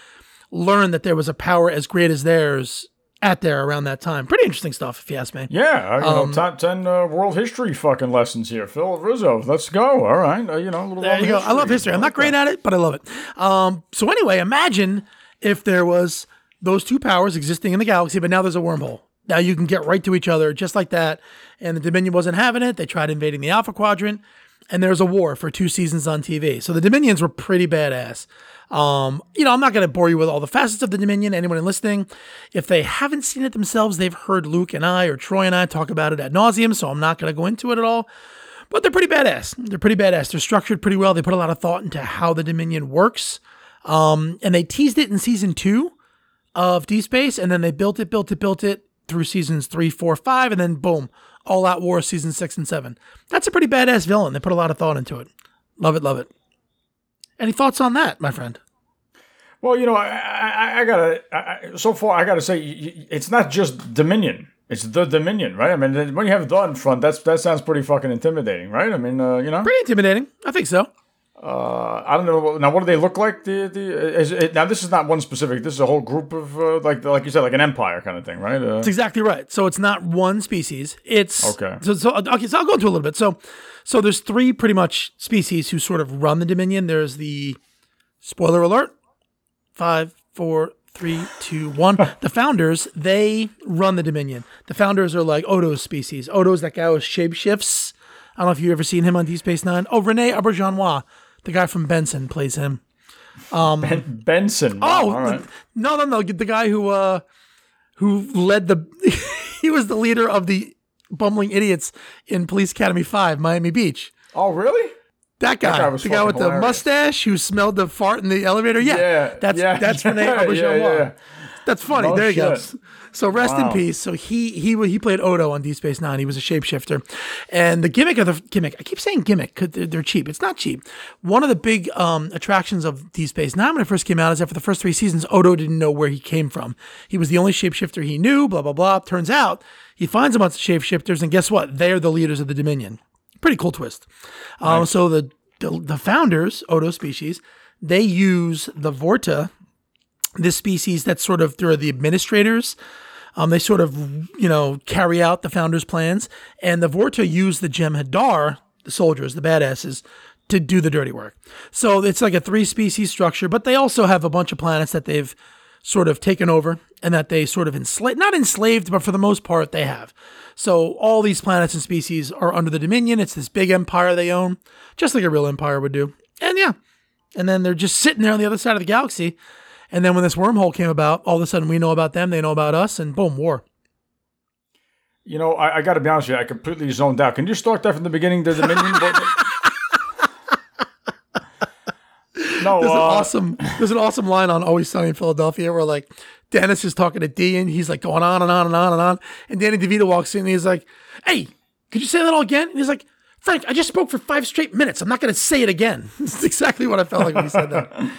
learned that there was a power as great as theirs at there around that time pretty interesting stuff if you ask me Yeah, uh, you Um, know, top ten uh, world history fucking lessons here. Phil Rizzo, let's go. All right, uh, you know, a little. There you go. I love history. I'm not great at it, but I love it. Um, so anyway, imagine if there was those two powers existing in the galaxy, but now there's a wormhole. Now you can get right to each other just like that. And the Dominion wasn't having it. They tried invading the Alpha Quadrant, and there's a war for two seasons on TV. So the Dominions were pretty badass. Um, you know, I'm not going to bore you with all the facets of the Dominion. Anyone listening, if they haven't seen it themselves, they've heard Luke and I or Troy and I talk about it at nauseum. So I'm not going to go into it at all. but they're pretty badass. They're pretty badass. They're structured pretty well. They put a lot of thought into how the Dominion works. Um, and they teased it in season two of D Space, and then they built it, built it, built it through seasons three, four, five, and then boom, All Out War season six and seven. That's a pretty badass villain. They put a lot of thought into it. Love it, love it. Any thoughts on that, my friend? Well, you know, I, I, I gotta. I, so far, I gotta say, it's not just Dominion. It's the Dominion, right? I mean, when you have the in front, that's that sounds pretty fucking intimidating, right? I mean, uh, you know, Pretty intimidating. I think so. Uh, I don't know. Now, what do they look like? The the is it, now this is not one specific. This is a whole group of uh, like like you said, like an empire kind of thing, right? Uh, That's exactly right. So it's not one species. It's Okay. So, so okay. So I'll go into a little bit. So, so there's three pretty much species who sort of run the Dominion. There's the spoiler alert. Five, four, three, two, one. the founders they run the Dominion. The founders are like Odo's species. Odo's that guy with shapeshifts. I don't know if you've ever seen him on Deep Space Nine. Oh, Rene Auberjonois, the guy from Benson, plays him. Ben- Benson. Wow, Oh right. no, no, no! The guy who uh, who led the he was the leader of the bumbling idiots in Police Academy Five, Miami Beach. Oh, really? That guy, guy was the guy with the mustache who smelled the fart in the elevator. Yeah, Yeah, that's yeah, that's Rene Auberjonois. yeah, yeah. That's funny. There you go. So rest in peace. So he he he played Odo on Deep Space Nine. He was a shapeshifter, and the gimmick of the gimmick. I keep saying gimmick because they're, they're cheap. It's not cheap. One of the big um, attractions of Deep Space Nine when it first came out is that for the first three seasons, Odo didn't know where he came from. He was the only shapeshifter he knew. Blah blah blah. Turns out he finds a bunch of shapeshifters, and guess what? They're the leaders of the Dominion. Pretty cool twist. Um, so the, the the founders, Odo species, they use the Vorta this species that's sort of they're the administrators. Um, they sort of you know carry out the founders' plans, and the Vorta use the Jem'Hadar, the soldiers, the badasses, to do the dirty work. So it's like a three species structure, but they also have a bunch of planets that they've sort of taken over and that they sort of enslaved, not enslaved, but for the most part they have. So all these planets and species are under the Dominion. It's this big empire they own, just like a real empire would do. And yeah, and then they're just sitting there on the other side of the galaxy. And then when this wormhole came about, all of a sudden we know about them, they know about us, and boom, war. You know, I, I got to be honest with you. I completely zoned out. Can you start that from the beginning? The Dominion. no, There's an uh, awesome there's an awesome line on Always Sunny in Philadelphia where like Dennis is talking to Dee and he's like going on and on and on and on. And Danny DeVito walks in and he's like, Hey, could you say that all again? And he's like, Frank, I just spoke for five straight minutes. I'm not gonna say it again. It's exactly what I felt like when he said that.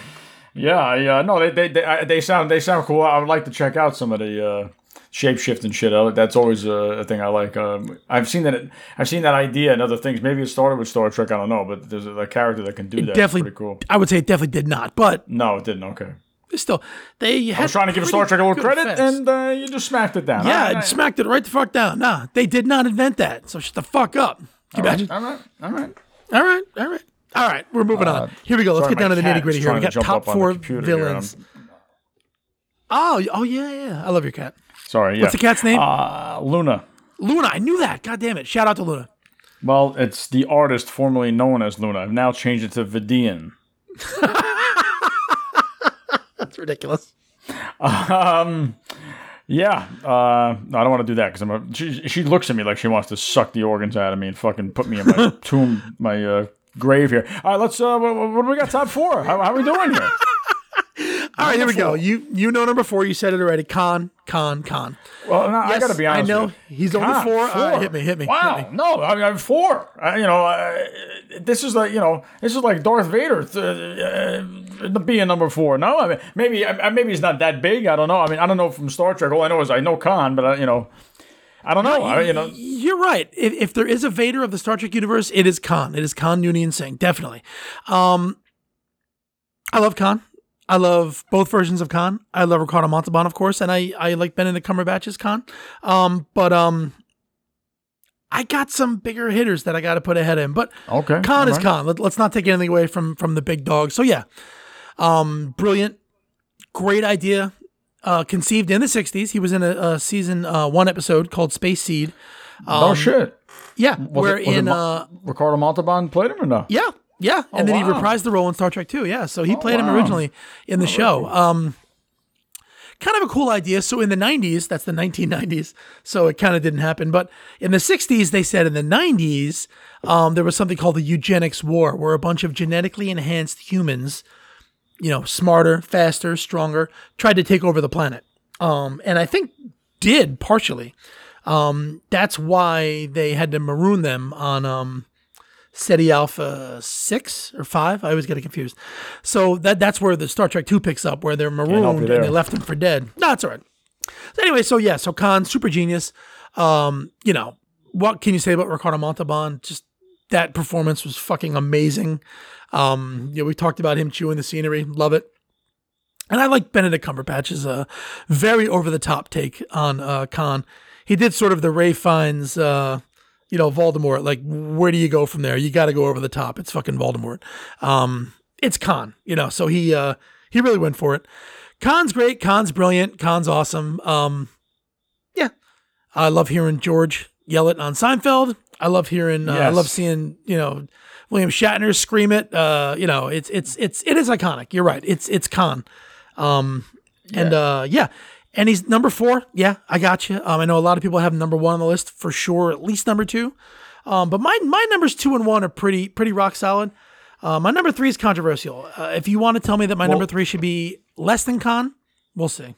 Yeah, yeah. No, they they they, I- they sound they sound cool. I would like to check out some of the uh, shapeshifting shit. I- That's always a, a thing I like. Um, I've seen that I've seen that idea and other things. Maybe it started with Star Trek. I don't know, but there's a, a character that can do that. It's definitely pretty cool. I would say it definitely did not, but No, it didn't. Okay. still they I was trying to give Star Trek a little credit, and uh, you just smacked it down. yeah, it right, smacked it right the fuck down. Nah, they did not invent that. So shut the fuck up. Can you imagine? all right, all right. All right, all right, all right. We're moving on. Here we go. Let's Uh, sorry, get down to the nitty gritty here. We to got jump top up on the four villains. Oh, oh yeah, yeah. I love your cat. Sorry. Yeah. What's the cat's name? Uh, Luna. Luna. I knew that. God damn it. Shout out to Luna. Well, it's the artist formerly known as Luna. I've now changed it to Vidian. That's ridiculous. Um, yeah, uh, no, I don't want to do that because I'm. A, she, she looks at me like she wants to suck the organs out of me and fucking put me in my tomb, my uh, grave here. All right, let's. Uh, what, what do we got? Top four. How, how we doing here? All right, here we go. You you know number four. You said it already. Con, con, con. Well, no, I got to be honest. I know he's only God, four. Right, hit me, hit me. Wow, hit me. no, I mean, I'm four. I, you know, uh, this is like you know, this is like Darth Vader uh, uh, being number four. No, I mean, maybe uh, maybe he's not that big. I don't know. I mean, I don't know from Star Trek. All I know is I know Khan, but I, you know, I don't know. I, you know, You're right. If, if there is a Vader of the Star Trek universe, it is Khan. It is Khan Noonien Singh, definitely. Um, I love Khan. I love both versions of Khan. I love Ricardo Montalban, of course, and I I like Benedict Cumberbatch's Khan. Um, but um, I got some bigger hitters that I got to put ahead of him. But Okay, Khan is. Khan. Let, let's not take anything away from from the big dog. So yeah, um, brilliant, great idea. Uh, conceived in the '60s. He was in a, a season uh, one episode called Space Seed. Oh shit. Yeah, Was where it- was it in uh, Ricardo Montalban played him or no? yeah, yeah, and then he reprised the role in Star Trek too. Yeah, so he played him originally in the show. Um, kind of a cool idea. So in the 90s, that's the 1990s, so it kind of didn't happen. But in the 60s, they said in the 90s, um, there was something called the eugenics war, where a bunch of genetically enhanced humans, you know, smarter, faster, stronger, tried to take over the planet. Um, and I think did partially. Um, that's why they had to maroon them on um, Ceti Alpha six or five. I always get it confused. So that that's where the Star Trek two picks up, where they're marooned and they left them for dead. No, that's all right. So anyway, so yeah, so Khan, super genius. Um, you know, what can you say about Ricardo Montalban? Just that performance was fucking amazing. Um, you know, we talked about him chewing the scenery, love it. And I like Benedict Cumberbatch's uh, very over the top take on uh, Khan. He did sort of the Ralph Fiennes, uh, you know, Voldemort. Like, where do you go from there? You got to go over the top. It's fucking Voldemort. Um, it's Khan, you know. So he uh, he really went for it. Khan's great. Khan's brilliant. Khan's awesome. Um, yeah, I love hearing George yell it on Seinfeld. I love hearing. Uh, I love seeing you know William Shatner scream it. Uh, you know, it's it's it's it is iconic. You're right. It's it's Khan. Um, and uh, yeah, and he's number four. Yeah, I got you. Um, I know a lot of people have number one on the list for sure, at least number two. Um, but my my numbers two and one are pretty pretty rock solid. Uh, my number three is controversial. Uh, if you want to tell me that my number three should be less than Khan, we'll see.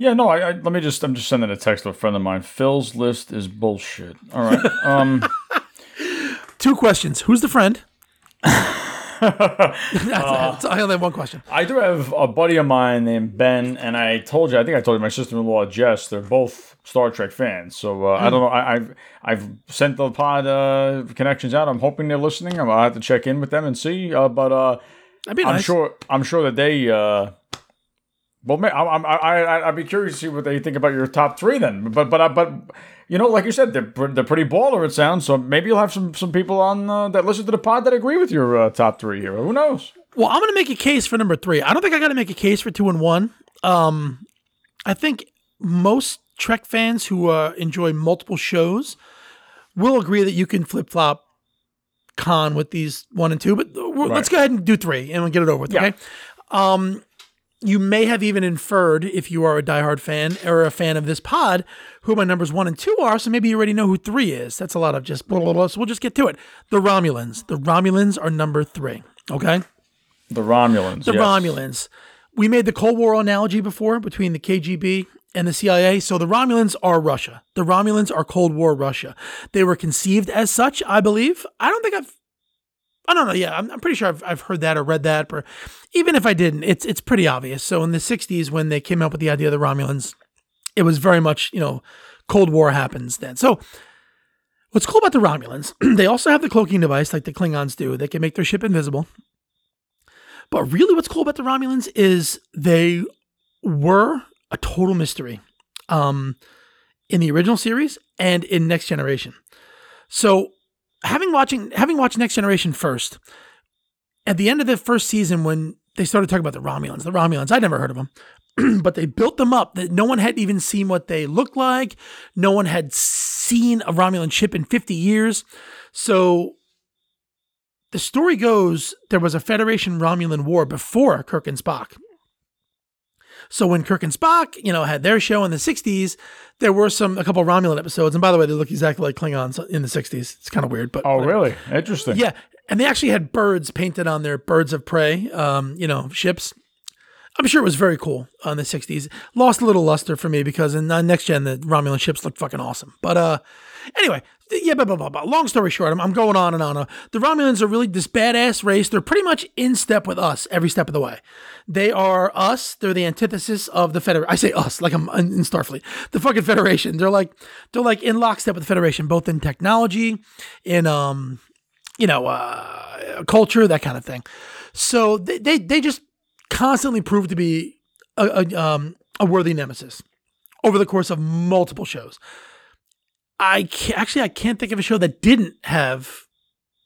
Yeah, no, I, I let me just I'm just sending a text to a friend of mine. Phil's list is bullshit. All right. Um Two questions. Who's the friend? That's it. I only have one question. I do have a buddy of mine named Ben, and I told you, I think I told you, my sister-in-law Jess. They're both Star Trek fans, so uh, I don't know. I, I've I've sent the pod uh, connections out. I'm hoping they're listening. I'm, I'll have to check in with them and see. Uh, but uh, be I'm sure I'm sure that they. Well, I'm, I'm, I, I, I'd be curious to see what they think about your top three then. But, but, uh, but, you know, like you said, they're, they're pretty baller. It sounds so. Maybe you'll have some, some people on uh, that listen to the pod that agree with your uh, top three here. Who knows? Well, I'm going to make a case for number three. I don't think I got to make a case for two and one. Um, I think most Trek fans who uh, enjoy multiple shows will agree that you can flip flop Khan with these one and two. But we're- let's go ahead and do three and we'll get it over with. Yeah. Okay. Um, you may have even inferred if you are a diehard fan or a fan of this pod who my numbers one and two are. So maybe you already know who three is. That's a lot of just blah, blah, blah. So we'll just get to it. The Romulans. The Romulans are number three. Okay. The Romulans. The yes. Romulans. We made the Cold War analogy before between the KGB and the CIA. So the Romulans are Russia. The Romulans are Cold War Russia. They were conceived as such, I believe. I don't think I've. I don't know. Yeah, I'm, I'm pretty sure I've, I've heard that or read that. But even if I didn't, it's it's pretty obvious. So in the '60s, when they came up with the idea of the Romulans, it was very much you know, Cold War happens then. So what's cool about the Romulans? they also have the cloaking device like the Klingons do. They can make their ship invisible. But really, what's cool about the Romulans is they were a total mystery um, in the original series and in Next Generation. So, having watching having watched Next Generation first, at the end of the first season, when they started talking about the Romulans, the Romulans, I'd never heard of them, but they built them up that no one had even seen what they looked like. No one had seen a Romulan ship in 50 years. So the story goes there was a Federation Romulan war before Kirk and Spock. So when Kirk and Spock, you know, had their show in the 60s, there were some a couple Romulan episodes. And by the way, they look exactly like Klingons in the 60s. It's kind of weird, but Oh, whatever. really? Interesting. Yeah, and they actually had birds painted on their birds of prey, um, you know, ships. I'm sure it was very cool on the 60s. Lost a little luster for me because in uh, next gen the Romulan ships looked fucking awesome. But uh, anyway, yeah, blah, blah, blah, blah. Long story short, I'm, I'm going on and on. Uh, the Romulans are really this badass race. They're pretty much in step with us every step of the way. They are us. They're the antithesis of the Federation. I say us like I'm in Starfleet. The fucking Federation. They're like they're like in lockstep with the Federation, both in technology, in um, you know, uh, culture, that kind of thing. So they, they, they just constantly prove to be a, a, um, a worthy nemesis over the course of multiple shows. I actually I can't think of a show that didn't have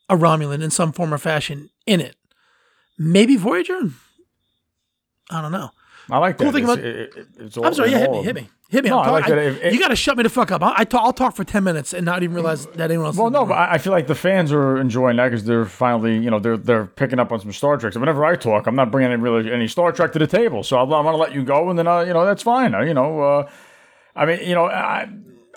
a Romulan in some form or fashion in it. Maybe Voyager. I don't know. I like that. Cool thing It's- about- it- it- it's all I'm sorry. Yeah, hit me, hit me, hit me. No, I like that. You got to shut me the fuck up. I, I talk, I'll talk for ten minutes and not even realize that anyone else. Well, no, but. I I feel like the fans are enjoying that because they're finally, you know, they're they're picking up on some Star Trek. So whenever I talk, I'm not bringing any really any Star Trek to the table. So I'm, I'm going to let you go, and then uh, you know that's fine. Uh, you know, uh, I mean, you know, I.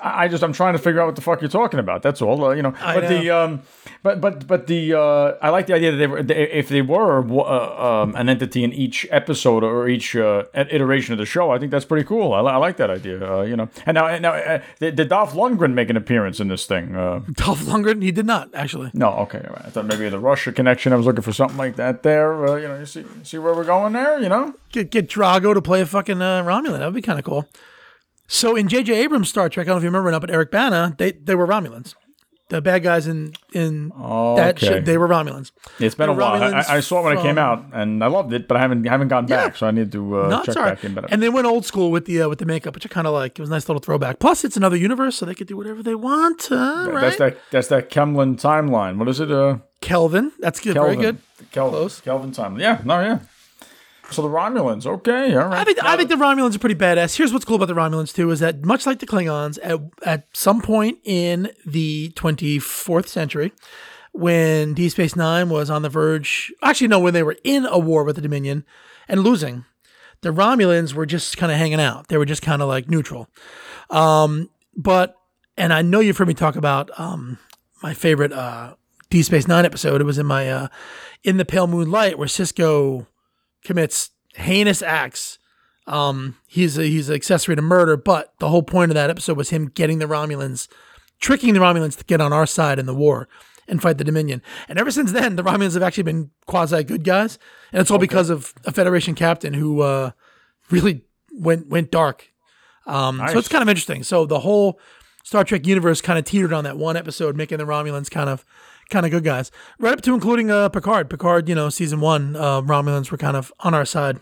I just I'm trying to figure out what the fuck you're talking about. That's all, uh, you know. I but the um, but but but the uh, I like the idea that they were they, if they were uh, um, an entity in each episode or each uh, iteration of the show. I think that's pretty cool. I, I like that idea. Uh, you know. And now and now uh, did, did Dolph Lundgren make an appearance in this thing? Uh, Dolph Lundgren, he did not actually. no, okay. right. I thought maybe the Russia connection. I was looking for something like that there. Uh, you know, you see, see where we're going there. You know, Get get Drago to play a fucking uh, Romulan. That would be kind of cool. So in J.J. Abrams' Star Trek, I don't know if you remember or not, but Eric Bana, they they were Romulans. The bad guys in in that shit, they were Romulans. it's been a while. I, I- saw it when it came out, and I loved it, but I haven't haven't gone back, so I need to uh, No, check right. back in. But And they went old school with the uh, with the makeup, which I kind of like. It was a nice little throwback. Plus, it's another universe, so they could do whatever they want. Uh, right? that's that that's that Kemlin timeline. What is it? Uh, Kelvin, that's good. Kelvin. Very good. Kel- Close. Kelvin timeline. Yeah. No. Yeah. So the Romulans. Okay. All right. I think I think the Romulans are pretty badass. Here's what's cool about the Romulans too is that much like the Klingons, at at some point in the 24th century, when Deep Space Nine was on the verge, actually no, when they were in a war with the Dominion and losing, the Romulans were just kind of hanging out. They were just kind of like neutral. Um, but and I know you've heard me talk about um, my favorite uh, Deep Space Nine episode. It was in my uh, in the Pale Moonlight where Sisko commits heinous acts. Um, he's a, he's an accessory to murder, but the whole point of that episode was him getting the Romulans, tricking the Romulans to get on our side in the war and fight the Dominion. And ever since then, the Romulans have actually been quasi good guys, and it's all because of a Federation captain who uh, really went went dark. Um, So it's kind of interesting. So the whole Star Trek universe kind of teetered on that one episode, making the Romulans kind of kind of good guys, right up to including uh, Picard. Picard, you know, season one, uh, Romulans were kind of on our side.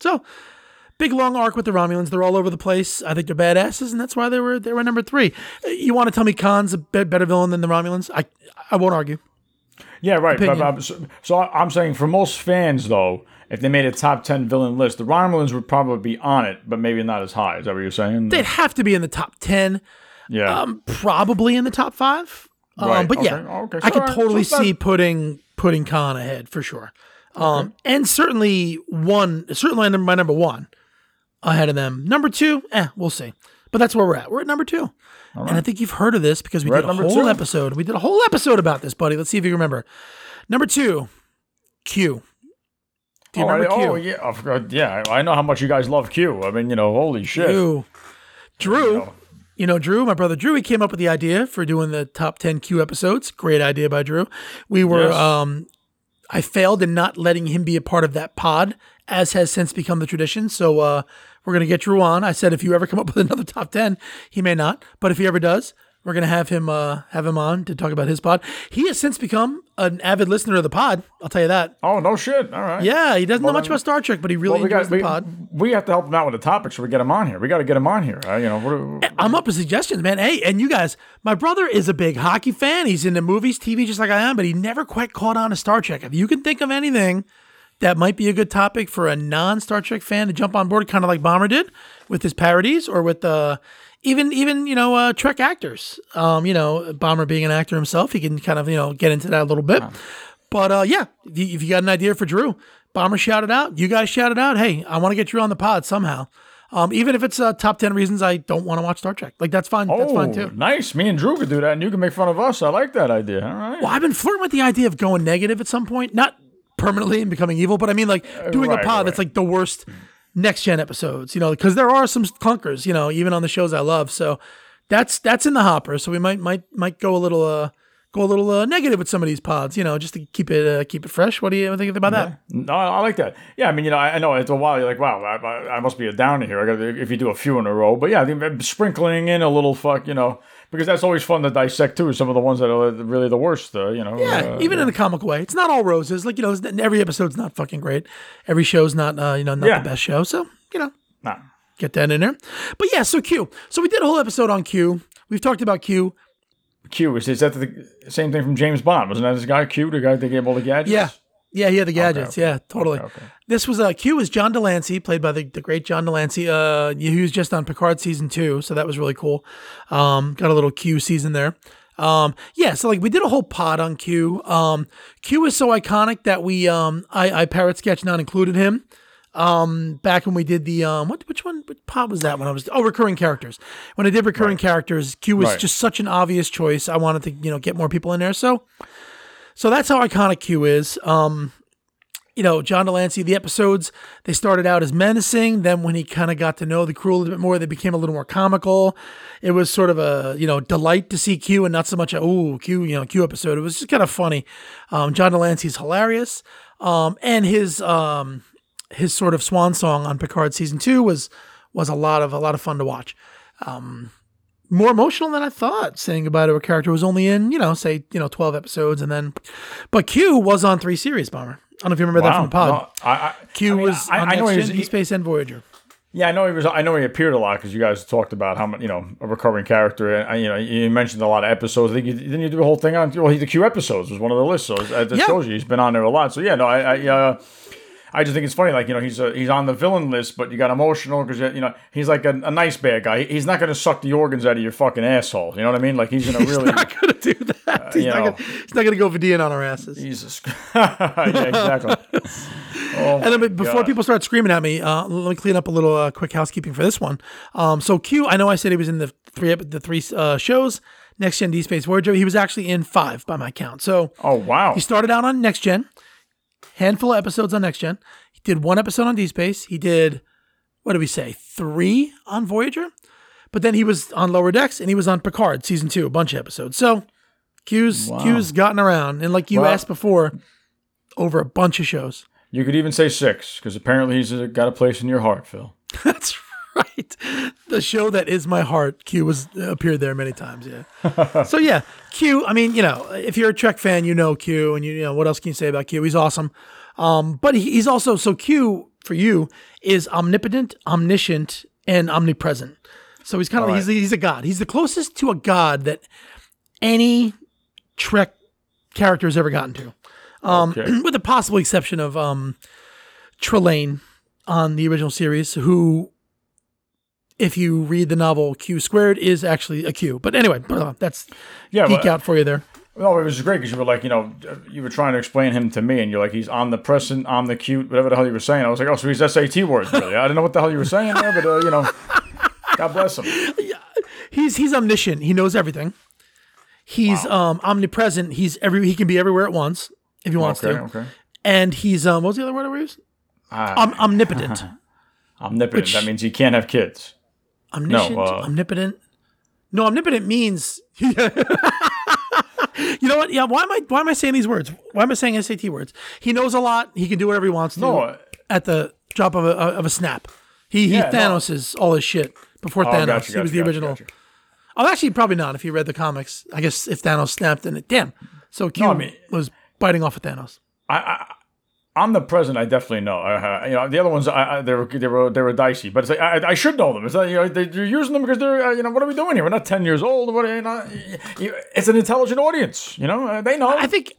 So big long arc with the Romulans. They're all over the place. I think they're badasses, and that's why they were they were number three. Uh, You want to tell me Khan's a better villain than the Romulans? I I won't argue. Yeah, right. But, but- so, so I'm saying for most fans, though, if they made a top ten villain list, the Romulans would probably be on it, but maybe not as high. Is that what you're saying? They'd have to be in the top ten, yeah. um, probably in the top five. Um, Right, but yeah, okay, okay. I could alright, totally so see putting putting Khan ahead for sure. Um, and certainly one, certainly my number one ahead of them. Number two, eh, we'll see. But that's where we're at. We're at number two. And I think you've heard of this because we We're did a whole two? episode. We did a whole episode about this, buddy. Let's see if you remember. Number two, Q. Do you oh, remember I, Q? oh, yeah, yeah. I know how much you guys love Q. I mean, you know, holy shit. Drew. Drew. know. You know, Drew, my brother Drew, he came up with the idea for doing the top 10 Q episodes. Great idea by Drew. We were, Yes. um, I failed in not letting him be a part of that pod, as has since become the tradition. So, uh, we're going to get Drew on. I said, if you ever come up with another top 10, he may not, but if he ever does, we're going to have him, uh, have him on to talk about his pod. He has since become an avid listener of the pod. I'll tell you that. Oh, no shit. All right. Yeah, he doesn't know much then- about Star Trek, but he really Well, we enjoys got the we, pod. we have to help him out with the topic, so we get him on here. We got to get him on here. Uh, you know, what, I'm up for suggestions, man. Hey, and you guys, my brother is a big hockey fan. He's into movies, TV, just like I am, but he never quite caught on to Star Trek. If you can think of anything that might be a good topic for a non-Star Trek fan to jump on board, kind of like Bomber did with his parodies, or with uh, even even you know uh, Trek actors. Um, you know, Bomber being an actor himself, he can kind of you know get into that a little bit. But uh, yeah, if you, got an idea for Drew, Bomber shout it out. You guys shout it out. Hey, I want to get Drew on the pod somehow. Um, even if it's uh, top ten reasons I don't want to watch Star Trek, like that's fine. that's oh, fine too. nice. Me and Drew could do that, and you can make fun of us. I like that idea. All right. Well, I've been flirting with the idea of going negative at some point, not permanently and becoming evil, but I mean like doing Uh, right, a pod right. that's like the worst next gen episodes, you know, because there are some clunkers, you know, even on the shows I love. So that's that's in the hopper. So we might might might go a little uh go a little uh, negative with some of these pods, you know, just to keep it uh, keep it fresh. What do you think about that? No, I like that. Yeah, I mean, you know, I, I know it's a while. You're like, wow, I, I, must be a downer here. I got if you do a few in a row, but yeah, I think sprinkling in a little fuck, you know, because that's always fun to dissect too. Some of the ones that are really the worst, uh, you know. Yeah, uh, even in a comical way. It's not all roses. Like you know, every episode's not fucking great. Every show's not uh, you know not Yeah. the best show. So you know, nah. get that in there. But yeah, so Q. So we did a whole episode on Q. We've talked about Q. Q is, is that the same thing from James Bond? Wasn't that this guy Q, the guy that gave all the gadgets? Yeah. Yeah, he had the gadgets. okay. Yeah, totally. Okay, okay. This was uh, Q was John de Lancie, played by the, the great John de Lancie. Uh, he was just on Picard season two, so that was really cool. Um, got a little Q season there. Um, yeah, so like we did a whole pod on Q. Um, Q is so iconic that we um, I, I parrot sketch not included him. Um, back when we did the um, what which one? What pod was that? When I was oh recurring characters. When I did recurring characters, Q was Right. just such an obvious choice. I wanted to you know get more people in there. So so that's how iconic Q is. Um, you know, John de Lancie, the episodes, they started out as menacing. Then when he kind of got to know the crew a little bit more, they became a little more comical. It was sort of a, you know, delight to see Q and not so much a, ooh, Q, you know, Q episode. It was just kind of funny. Um, John de Lancie's hilarious. Um, and his, um, his sort of swan song on Picard season two was, was a lot of, a lot of fun to watch. Um, more emotional than I thought saying goodbye to a character who was only in, you know, say, you know, 12 episodes and then, but Q was on three series, Bomber. I don't know if you remember that from the pod. No, I, I, Q I mean, was I, on I know he was, Deep Space, and Voyager. Yeah, I know he was. I know he appeared a lot because you guys talked about how much you know a recurring character, and uh, you know you mentioned a lot of episodes. I think you, didn't you do a whole thing on? Well, he the Q episodes was one of the lists, so uh, that Yeah. shows you he's been on there a lot. So yeah, no, I, I, uh, I just think it's funny. Like you know, he's a, he's on the villain list, but you got emotional because you know he's like a, a nice bad guy. He's not going to suck the organs out of your fucking asshole. You know what I mean? Like he's going to really. not gonna do that. he's, not gonna, he's not gonna go Vidian on our asses. Jesus. yeah, exactly. Oh, And then before God. people start screaming at me, uh, let me clean up a little uh, quick housekeeping for this one. Um, so Q, I know I said he was in the three the three uh, shows, Next Gen, D Space, Voyager. He was actually in five by my count. So Oh wow. he started out on Next Gen, handful of episodes on Next Gen. He did one episode on D Space. He did what did we say? Three on Voyager. But then he was on Lower Decks and he was on Picard season two, a bunch of episodes. So Q's Q's gotten around, and like you Well- asked before, over a bunch of shows. You could even say six because apparently he's uh, got a place in your heart, Phil. That's right. The show that is my heart. Q was appeared there many times. Yeah. so yeah, Q. I mean, you know, if you're a Trek fan, you know Q, and you, you know what else can you say about Q? He's awesome. Um, but he, he's also so Q for you is omnipotent, omniscient, and omnipresent. So he's kind of All he's he's a god. He's the closest to a god that any Trek character has ever gotten to, um, Okay. with the possible exception of um, Trelane on the original series, who, if you read the novel Q squared, is actually a Q. But anyway, uh, that's Yeah, geek but- out for you there. No, it was great because you were like, you know, you were trying to explain him to me, and you're like, he's omnipresent, omnicute, whatever the hell you were saying. I was like, oh, so he's SAT words, really. I didn't know what the hell you were saying there, but, uh, you know, God bless him. Yeah. He's he's omniscient. He knows everything. He's um omnipresent. He's every he can be everywhere at once if he wants Okay, to. okay. And he's um what was the other word I used? Ah, Um, omnipotent. omnipotent. which- that means he can't have kids. Omniscient, uh, omnipotent. No, omnipotent means. you know what? Yeah. Why am I? Why am I saying these words? Why am I saying SAT words? He knows a lot. He can do whatever he wants to No, at the drop of a of a snap. He Yeah, he no. Thanos is all his shit before Oh, Thanos. gotcha, he was the gotcha, original. Oh, actually, probably not. If you read the comics, I guess if Thanos snapped, then it damn. So Q I mean- was biting off of Thanos. I, I, I'm the present. I definitely know. Uh, you know the other ones. I, I, they were they were they were dicey, but it's like I, I should know them. It's like you know they, are using them because they're uh, you know what are we doing here? We're not ten years old. What you it's an intelligent audience. You know uh, they know. I think.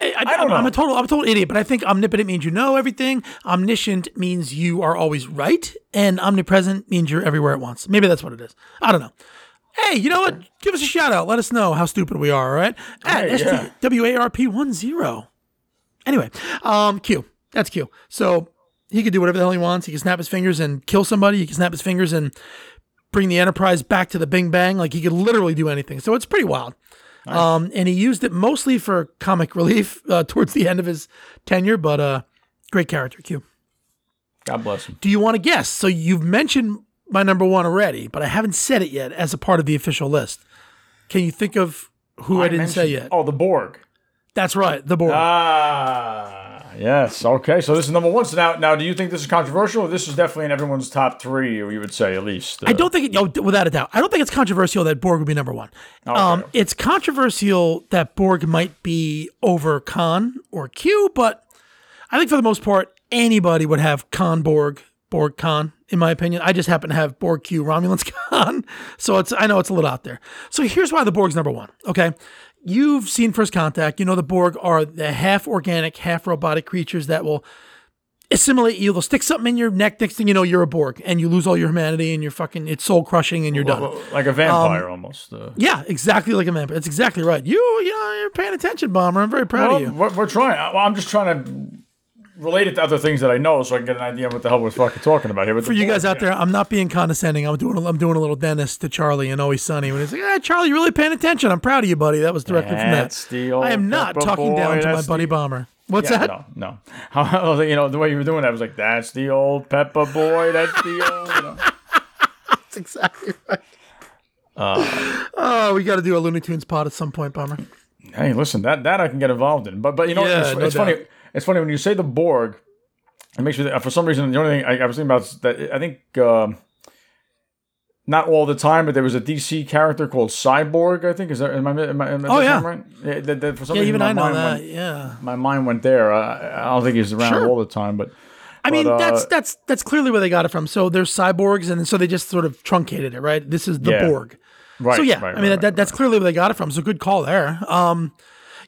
I, I, don't know. I'm a total, I'm a total idiot, but I think omnipotent means you know everything. Omniscient means you are always right, and omnipresent means you're everywhere at once. Maybe that's what it is. I don't know hey, you know what? Give us a shout out. Let us know how stupid we are, all right? At hey, STWARP10. Anyway, um, Q. That's Q. So he could do whatever the hell he wants. He can snap his fingers and kill somebody. He can snap his fingers and bring the Enterprise back to the Bing Bang. Like he could literally do anything. So it's pretty wild. Um, and he used it mostly for comic relief uh, towards the end of his tenure, but uh, great character, Q. God bless him. Do you want to guess? So you've mentioned my number one already, but I haven't said it yet as a part of the official list. Can you think of who I, didn't say yet? Oh, the Borg. That's right, the Borg. Ah, yes. Okay, so this is number one. So now, now, do you think this is controversial? Or this is definitely in everyone's top three, or you would say at least. I don't think it, without a doubt, I don't think it's controversial that Borg would be number one. Um, it's controversial that Borg might be over Khan or Q, but I think for the most part, anybody would have Khan Borg, Borg Khan, in my opinion. I just happen to have Borg Q Romulans Khan. So it's I know it's a little out there. So here's why the Borg's number one. Okay. You've seen First Contact. You know the Borg are the half organic, half robotic creatures that will assimilate you. They'll stick something in your neck. Next thing you know, you're a Borg, and you lose all your humanity, and you're fucking. It's soul crushing, and you're done. like a vampire almost. Uh, Yeah, exactly like a vampire. That's exactly right. You, you know, you're paying attention, Bomber. I'm very proud well, of you. We're, we're trying. Well, I'm just trying to relate it to other things that I know, so I can get an idea of what the hell we're fucking talking about here. But For you guys out there, I'm not being condescending. I'm doing, a, I'm doing a little Dennis to Charlie and Always Sunny when he's like, "Ah, Charlie, you're really paying attention. I'm proud of you, buddy." That was directly That's from that. the old I am not talking down to my buddy the- Bomber. What's Yeah, that? no, no. How, you know, the way you were doing that, I was like, that's the old Pepper boy. That's the old. You know. That's exactly right. oh, we got to do a Looney Tunes pod at some point, Bomber. Hey, listen, that that I can get involved in. But but you know, Yeah, it's, no it's funny. It's funny when you say the Borg. It makes me think, for some reason the only thing I, I was thinking about is that I think um not all the time, but there was a DC character called Cyborg. I think is that am I am I, am I Oh, yeah. right? Yeah, that, that for some Yeah, reason even I know that. Went, yeah. my mind went there. I, I don't think he's around Sure. all the time, but I mean, But, uh, that's that's that's clearly where they got it from. So there's cyborgs, and so they just sort of truncated it, right? This is the Yeah. Borg. right. So yeah, right, I mean right, that, that's clearly where they got it from. So good call there. Um,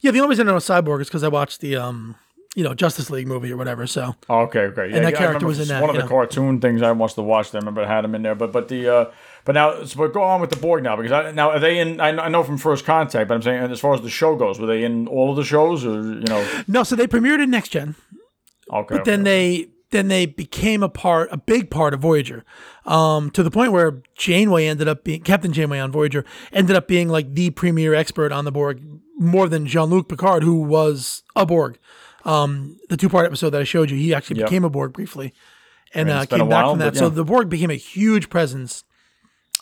yeah, the only reason I know Cyborg is because I watched the um, you know, Justice League movie or whatever. So okay, okay. Yeah, And that yeah, character was in it's that, One of the know. cartoon things I must have watched. I remember it had him in there. But but the uh, but now so but go on with the Borg now because I, now are they in? I know, I know from First Contact, but I'm saying as far as the show goes, were they in all of the shows or you know? no, so they premiered in Next Gen, Okay. but then they then they became a part, a big part of Voyager, um, to the point where Janeway ended up being Captain Janeway on Voyager ended up being like the premier expert on the Borg, more than Jean Luc Picard, who was a Borg. Um, the two part episode that I showed you, he actually Yep. became a Borg briefly, and uh, came back while, from that. but So the Borg became a huge presence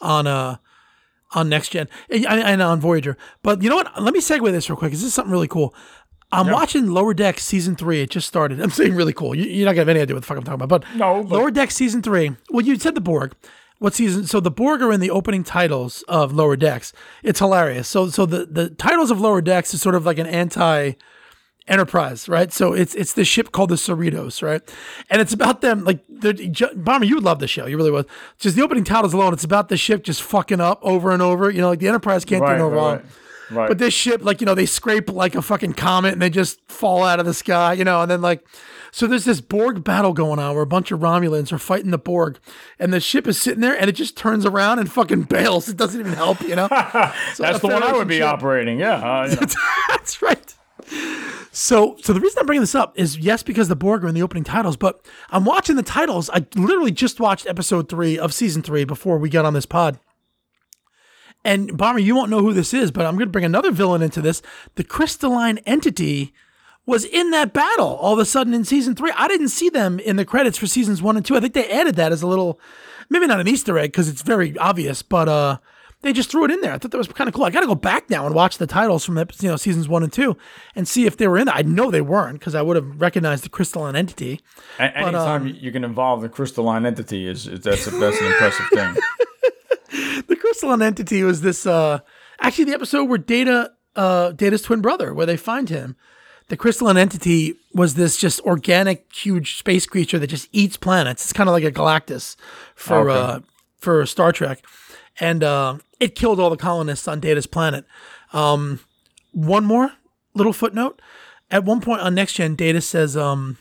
on uh on next gen and, and on Voyager. But you know what? Let me segue this real quick. This is something really cool. I'm watching Lower Decks season three. It just started. I'm saying really cool. You, you're not gonna have any idea what the fuck I'm talking about. But No, but- Lower Decks season three. Well, you said the Borg. What season? So the Borg are in the opening titles of Lower Decks. It's hilarious. So so the the titles of Lower Decks is sort of like an anti Enterprise, right? So it's it's this ship called the Cerritos, right? And it's about them like they're- Bomber. You would love the show, you really would. Just the opening titles alone, it's about the ship just fucking up over and over. You know, like the Enterprise can't right, do no right, wrong. right. Right. But this ship, like, you know, they scrape like a fucking comet and they just fall out of the sky, you know, and then like, so there's this Borg battle going on where a bunch of Romulans are fighting the Borg and the ship is sitting there and it just turns around and fucking bails. It doesn't even help, you know? So That's the one I would be ship- operating. Yeah. Uh, you know. That's right. So, so the reason I'm bringing this up is yes, because the Borg are in the opening titles, but I'm watching the titles. I literally just watched episode three of season three before we got on this pod. And Bomber, you won't know who this is, but I'm going to bring another villain into this. The crystalline entity was in that battle all of a sudden in season three. I didn't see them in the credits for seasons one and two. I think they added that as a little, maybe not an Easter egg because it's very obvious, but uh, they just threw it in there. I thought that was kind of cool. I got to go back now and watch the titles from ep- you know seasons one and two and see if they were in there. I know they weren't because I would have recognized the crystalline entity. A- anytime um, you can involve the crystalline entity is, is that's a, that's an impressive thing. the crystalline entity was this uh actually the episode where data uh data's twin brother where they find him the crystalline entity was this just organic huge space creature that just eats planets it's kind of like a galactus for Okay. uh for star trek and uh it killed all the colonists on data's planet um one more little footnote at one point on next gen data says um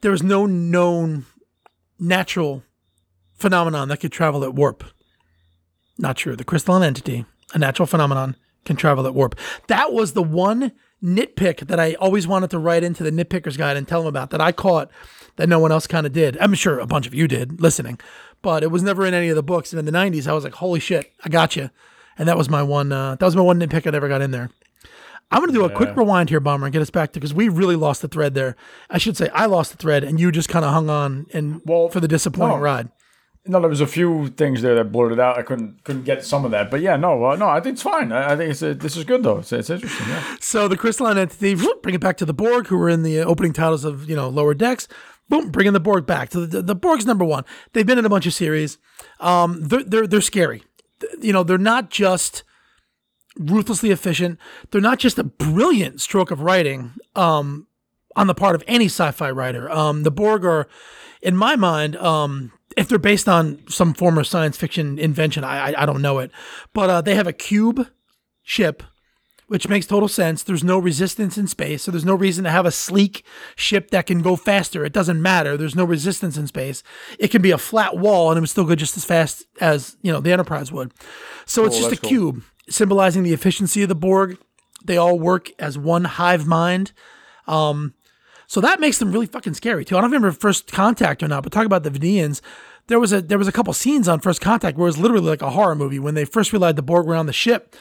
there was no known natural phenomenon that could travel at warp not true. The crystalline entity, a natural phenomenon, can travel at warp. That was the one nitpick that I always wanted to write into the nitpicker's guide and tell them about that I caught that no one else kind of did. I'm sure a bunch of you did listening, but it was never in any of the books. And in the 90s, I was like, holy shit, I got you. And that was my one. Uh, that was my one nitpick I never got in there. I'm going to do a quick rewind here, Bomber, and get us back to because we really lost the thread there. I should say I lost the thread, and you just kind of hung on and Well, for the disappointing no. ride. No, there was a few things there that blurted out. I couldn't couldn't get some of that, but yeah, no, uh, no, I think it's fine. I, I think it's uh, this is good though. It's, it's interesting. Yeah. So the crystalline entity, whoop, bring it back to the Borg, who were in the opening titles of you know Lower Decks. Boom, bringing the Borg back. So the, the Borg's number one. They've been in a bunch of series. Um, they're they're they're scary. You know, they're not just ruthlessly efficient. They're not just a brilliant stroke of writing. Um, on the part of any sci-fi writer, um, the Borg are, in my mind, um, if they're based on some former science fiction invention, I I, I don't know it, but uh, they have a cube ship which makes total sense. There's no resistance in space, so there's no reason to have a sleek ship that can go faster. It doesn't matter. There's no resistance in space. It can be a flat wall and it would still go just as fast as, you know, the Enterprise would. So it's just a cool. cube symbolizing the efficiency of the Borg. They all work as one hive mind. Um, so that makes them really fucking scary too. I don't remember First Contact or not, but talk about the Venetians. There was a there was a couple scenes on First Contact where it was literally like a horror movie when they first realized the Borg were on the ship.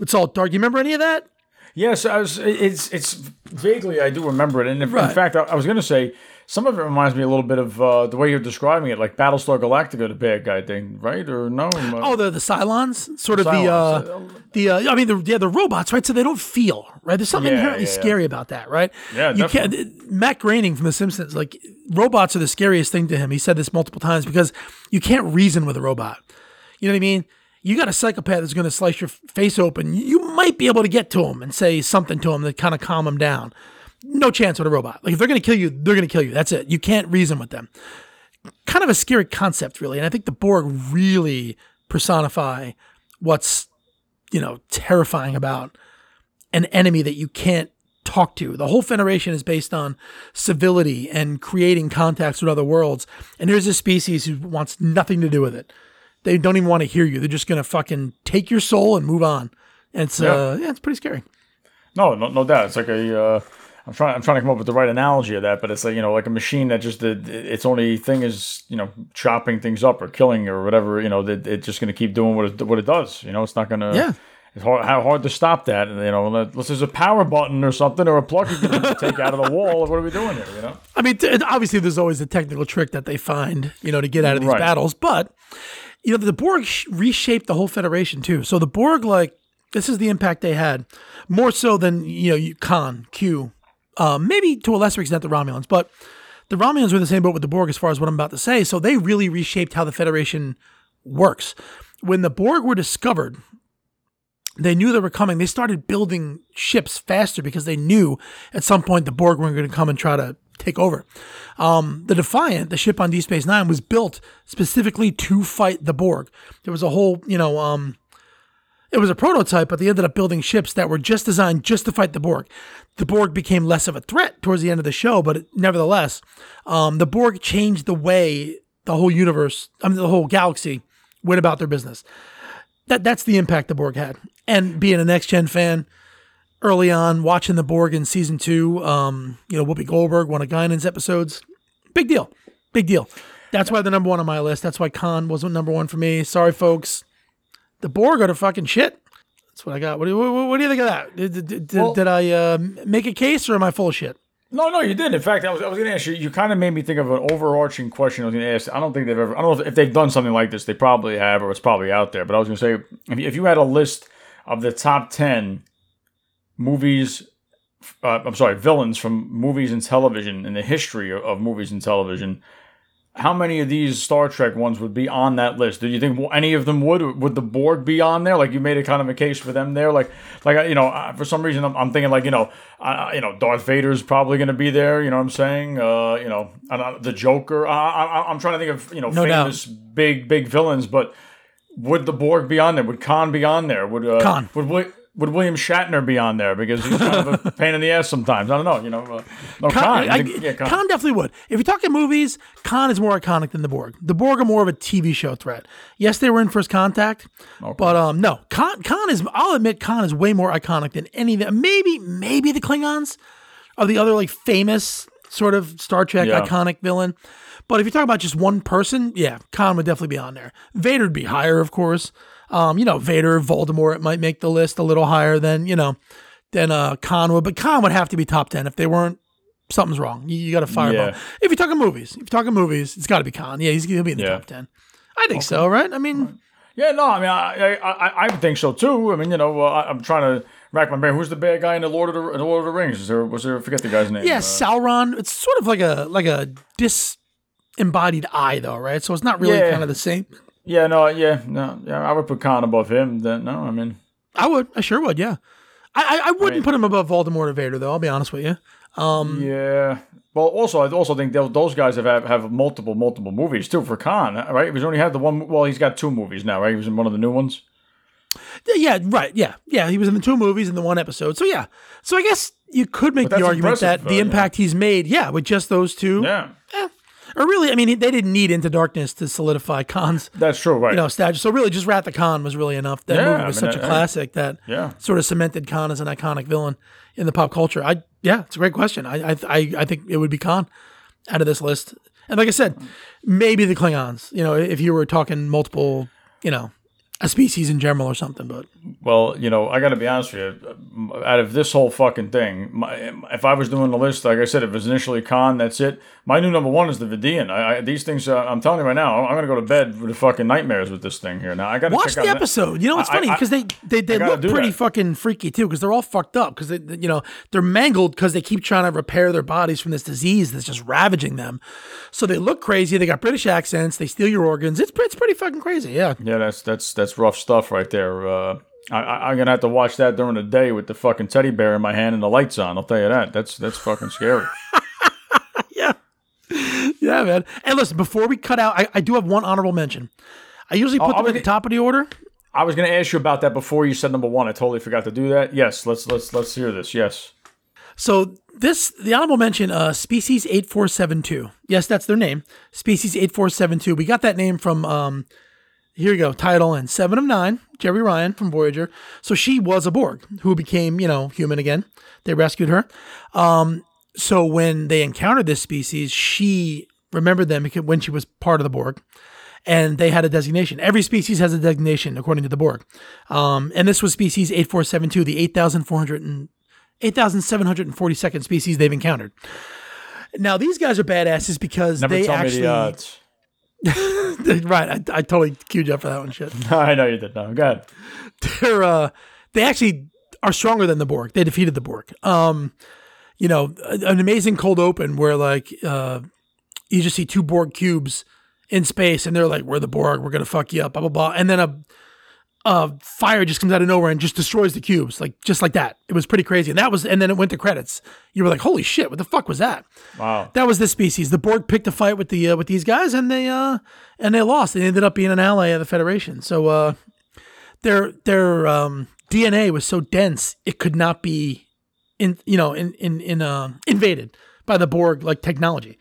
It's all dark. You remember any of that? Yes, I was, it's it's vaguely I do remember it, and if, Right. in fact I, I was going to say some of it reminds me a little bit of uh, the way you're describing it, like Battlestar Galactica, the bad guy thing, right? Or no? Oh, the the Cylons, sort of the uh, the uh, I mean, the, yeah, the robots, right? So they don't feel, right? There's something Yeah, inherently yeah, yeah. scary about that, right? Yeah, you can't. Matt Groening from The Simpsons, like robots are the scariest thing to him. He said this multiple times because you can't reason with a robot. You know what I mean? You got a psychopath that's going to slice your face open. You might be able to get to him and say something to him to kind of calm him down. No chance with a robot. Like if they're going to kill you, they're going to kill you. That's it. You can't reason with them kind of a scary concept, really. And I think the Borg really personify what's, you know, terrifying about an enemy that you can't talk to. The whole Federation is based on civility and creating contacts with other worlds. And there's a species who wants nothing to do with it. They don't even want to hear you. They're just going to fucking take your soul and move on. And it's, uh, yeah, it's pretty scary. No, no, no doubt. It's like a. Uh, I'm trying. I'm trying to come up with the right analogy of that, but it's like you know, like a machine that just did its only thing is you know chopping things up or killing or whatever. You know, that it's just going to keep doing what it what it does. You know, it's not going to. Yeah. It's hard, how hard to stop that, and you know, unless there's a power button or something or a plug you can take out of the wall. What are we doing here? You know. I mean, t- obviously, there's always a technical trick that they find, you know, to get out of these Right. battles. But you know, the Borg reshaped the whole Federation too. So the Borg, like, this is the impact they had, more so than you know, Khan, Q, um, maybe to a lesser extent the Romulans, but the Romulans were in the same boat with the Borg as far as what I'm about to say. So they really reshaped how the Federation works. When the Borg were discovered, they knew they were coming. They started building ships faster because they knew at some point the Borg were going to come and try to take over. Um, the Defiant, the ship on Deep Space Nine, was built specifically to fight the Borg. There was a whole, you know, um, it was a prototype, but they ended up building ships that were just designed just to fight the Borg. The Borg became less of a threat towards the end of the show, but nevertheless, um, the Borg changed the way the whole universe, I mean, the whole galaxy went about their business. That that's the impact the Borg had. And being a next gen fan, early on watching the Borg in season two, um, you know, Whoopi Goldberg, one of Guinan's episodes, big deal, big deal. That's why they're number one on my list. That's why Khan wasn't number one for me. Sorry, folks. The Borg are the fucking shit. That's what I got. What do you, what, do you think of that? Did, did, did, Well- did I uh, make a case or am I full of shit? No, no, you did. In fact, I was, I was going to ask you. You kind of made me think of an overarching question. I was going to ask. I don't think they've ever. I don't know if, if they've done something like this. They probably have, or it's probably out there. But I was going to say, if you, if you had a list of the top ten movies, uh, I'm sorry, villains from movies and television in the history of, movies and television, how many of these Star Trek ones would be on that list? Do you think any of them would? Would the Borg be on there? Like you made a kind of a case for them there. Like, like you know, for some reason I'm, I'm thinking like you know, uh, you know, Darth Vader's probably going to be there. You know what I'm saying? Uh, you know, the Joker. I, I'm trying to think of you know No doubt. famous big big villains, but would the Borg be on there? Would Khan be on there? Would uh, Khan. Would Wi- would William Shatner be on there because he's kind of a pain in the ass sometimes? I don't know. You know, uh, no Khan. Khan, I- yeah, Khan definitely would. If you're talking movies, Khan is more iconic than the Borg. The Borg are more of a TV show threat. Yes, they were in First Contact, but um, no, Khan, Khan is. I'll admit, Khan is way more iconic than any of them. Maybe, maybe the Klingons are the other like famous sort of Star Trek Yeah. iconic villain. But if you're talking about just one person, yeah, Khan would definitely be on there. Vader'd be higher, of course. Um, you know, Vader, Voldemort might make the list a little higher than you know than uh, Khan would, but Khan would have to be top ten if they weren't. Something's wrong. You, you got to fire Yeah. If you're talking movies, if you're talking movies, it's got to be Khan. Yeah, he's gonna be in the Yeah. top ten. I think so, right? I mean, Yeah, no, I mean, I, I, I, think so too. I mean, you know, uh, I- I'm trying to rack my brain. Who's the bad guy in the Lord of the, in the Lord of the Rings? Is there was there? I forget the guy's name. yeah, Uh, Sauron. It's sort of like a like a disembodied eye, though, right? So it's not really Yeah. kind of the same. Yeah, no, yeah, no, yeah. I would put Khan above him. Then no, I mean, I would. I sure would. Yeah. I I, I wouldn't mean- put him above Voldemort or Vader, though. I'll be honest with you. Um, yeah. Well, also, I also think those, those guys have, have have multiple multiple movies too for Khan, right? He's only had the one. Well, he's got two movies now, right? He was in one of the new ones. Yeah, right. Yeah, yeah. He was in the two movies and the one episode. So yeah. So I guess you could make the argument that the uh, yeah. impact he's made, yeah, with just those two. Yeah, Or really, I mean, they didn't need Into Darkness to solidify Khan's, that's true. Right. you know, stature. So really, just Wrath of Khan was really enough. That Yeah, movie I was mean, such a classic that Yeah. sort of cemented Khan as an iconic villain in the pop culture. I yeah, it's a great question. I I I, I think it would be Khan out of this list. And like I said, maybe the Klingons. You know, if you were talking multiple, you know, a species in general or something. But Well, you know, I got to be honest with you. Out of this whole fucking thing, my, if I was doing the list, like I said, if it was initially Khan, that's it. My new number one is the Vidian. I, I these things. Uh, I'm telling you right now, I'm gonna go to bed with the fucking nightmares with this thing here. Now I got to watch the episode. You know what's I- funny because they they, they look pretty that. fucking freaky too because they're all fucked up because they they- you know they're mangled because they keep trying to repair their bodies from this disease that's just ravaging them. So they look crazy. They got British accents. They steal your organs. It's it's pretty fucking crazy. Yeah. Yeah, that's that's that's rough stuff right there. Uh, I, I, I'm gonna have to watch that during the day with the fucking teddy bear in my hand and the lights on. I'll tell you that. That's that's fucking scary. Yeah. Man. And listen, before we cut out, I, I do have one honorable mention. I usually put I them at the top of the order. I was gonna ask you about that before you said number one. I totally forgot to do that. Yes, let's let's let's hear this. Yes. So this the honorable mention, uh, species eight four seven two. Yes, that's their name. Species eight four seven two. We got that name from um here you go, title and seven of nine, Jeri Ryan from Voyager. So she was a Borg who became, you know, human again. They rescued her. Um, so when they encountered this species, she remembered them when she was part of the Borg. And they had a designation. Every species has a designation according to the Borg. Um, and this was species 8472, the 8,400 8,742nd species they've encountered. Now, these guys are badasses because Never they actually. the right. I, I totally queued you up for that one. Shit. I know you did. No, go ahead. They're, uh, they actually are stronger than the Borg. They defeated the Borg. Um, you know, an amazing cold open where, like, uh, you just see two Borg cubes in space and they're like, we're the Borg. We're going to fuck you up, blah, blah, blah. And then a, a fire just comes out of nowhere and just destroys the cubes, like, just like that. It was pretty crazy. And that was, and then it went to credits. You were like, holy shit, what the fuck was that? Wow. that was this species. The Borg picked a fight with the uh, with these guys, and they uh and they lost. They ended up being an ally of the Federation. So uh, their their um, DNA was so dense it could not be in you know in in in uh, invaded by the Borg like technology.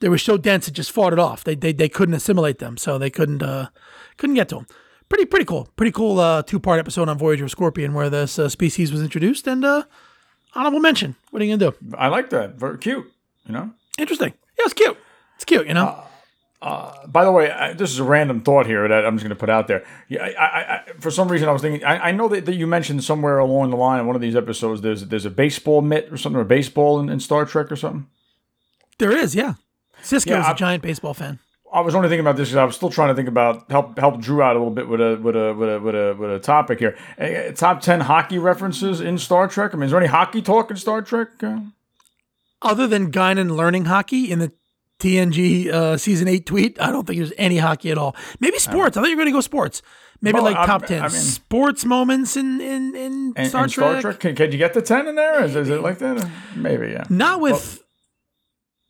They were so dense it just fought it off. They they, they couldn't assimilate them, so they couldn't uh, couldn't get to them. Pretty pretty cool. Pretty cool uh, two part episode on Voyager Scorpion where this uh, species was introduced and uh, honorable mention. What are you gonna do? I like that. Very cute. You know. Interesting. Yeah, it's cute. It's cute, you know. By the way, I, this is a random thought here that I'm just going to put out there. Yeah, I, I, I, for some reason, I was thinking. I, I know that, that you mentioned somewhere along the line in one of these episodes. There's there's a baseball mitt or something, or baseball in, in Star Trek or something. There is, yeah. Sisko's Yeah, a giant baseball fan. I was only thinking about this because I was still trying to think about help help Drew out a little bit with a with a with a with a, with a topic here. Eh, top ten hockey references in Star Trek. I mean, is there any hockey talk in Star Trek? Uh, Other than Guinan learning hockey in the TNG uh, season eight tweet, I don't think there's any hockey at all. Maybe sports. I thought you were going to go sports. Maybe Well, like I'm- top ten I mean- sports moments in in, in Star, Trek. Star Trek, can, can you get the ten in there? Is, is it like that? Maybe, yeah. Not with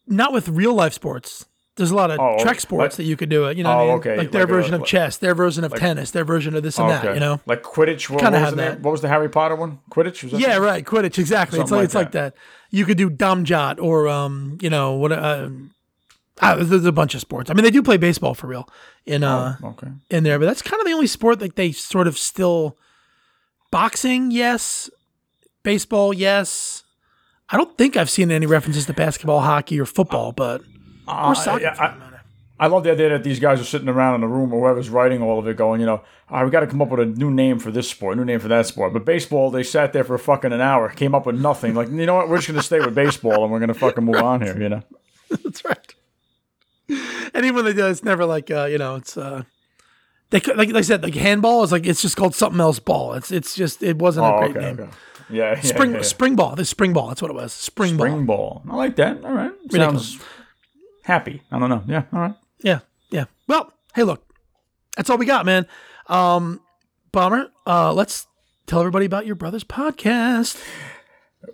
not with real life sports. There's a lot of Oh, Trek sports like- that you could do it. You know, what I Oh, mean? okay, like their like a- version of like- chess, their version of tennis, their version of this and that. You know, like Quidditch. What, what was have the that. What was the Harry Potter one? Quidditch. Was that Yeah, right. Quidditch, exactly. it's Something like, like it's like that. You could do dom-jot or um, you know, what uh, ah, there's a bunch of sports. I mean, they do play baseball for real in uh Okay. in there, but that's kind of the only sport like they sort of still boxing, yes, baseball, yes. I don't think I've seen any references to basketball, hockey, or football, but Uh, or soccer. yeah, I- that. I love the idea that these guys are sitting around in the room or whoever's writing all of it going, you know, all right, we got to come up with a new name for this sport, new name for that sport. But baseball, they sat there for fucking an hour, came up with nothing. Like, you know what? We're just going to stay with baseball and we're going to fucking move on here, you know? That's right. And even when they do, it's never like uh, you know, it's uh, they could, like, like I said, like handball is like it's just called something else ball. It's it's just it wasn't a Oh, great okay, name. okay. Yeah, yeah, Spring yeah, yeah. spring ball. The spring ball. That's what it was. Spring, ball. Spring ball. I like that. All right. Ridiculous. Sounds happy. I don't know. Yeah, all right. Yeah, yeah. Well, hey, look, that's all we got, man. Um, Bomber, uh, let's tell everybody about your brother's podcast.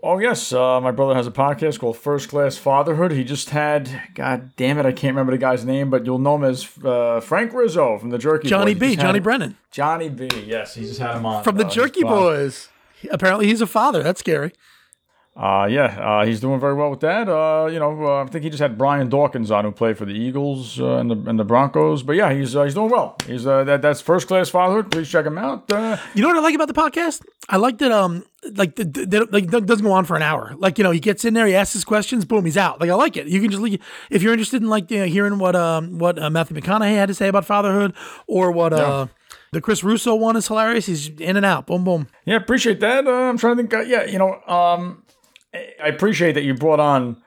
Oh yes, uh, my brother has a podcast called First Class Fatherhood. He just had, God damn it, I can't remember the guy's name, but you'll know him as uh, Frank Rizzo from the Jerky Johnny Boys. B, Johnny Brennan Johnny B. Yes, he just had him on from the uh, Jerky. Boys. Apparently, he's a father. That's scary. Uh, yeah, uh, he's doing very well with that. Uh, you know, uh, I think he just had Brian Dawkins on, who played for the Eagles uh, and the and the Broncos. But yeah, he's uh, he's doing well. He's uh, that that's first class fatherhood. Please check him out. Uh, You know what I like about the podcast? I like that um like the, the, like it doesn't go on for an hour. Like you know, he gets in there, he asks his questions, boom, he's out. Like I like it. You can just leave, if you're interested in like you know, hearing what um what uh, Matthew McConaughey had to say about fatherhood or what uh the Chris Russo one is hilarious. He's in and out, boom boom. yeah, appreciate that. Uh, I'm trying to think. Uh, yeah, you know, um, I appreciate that you brought on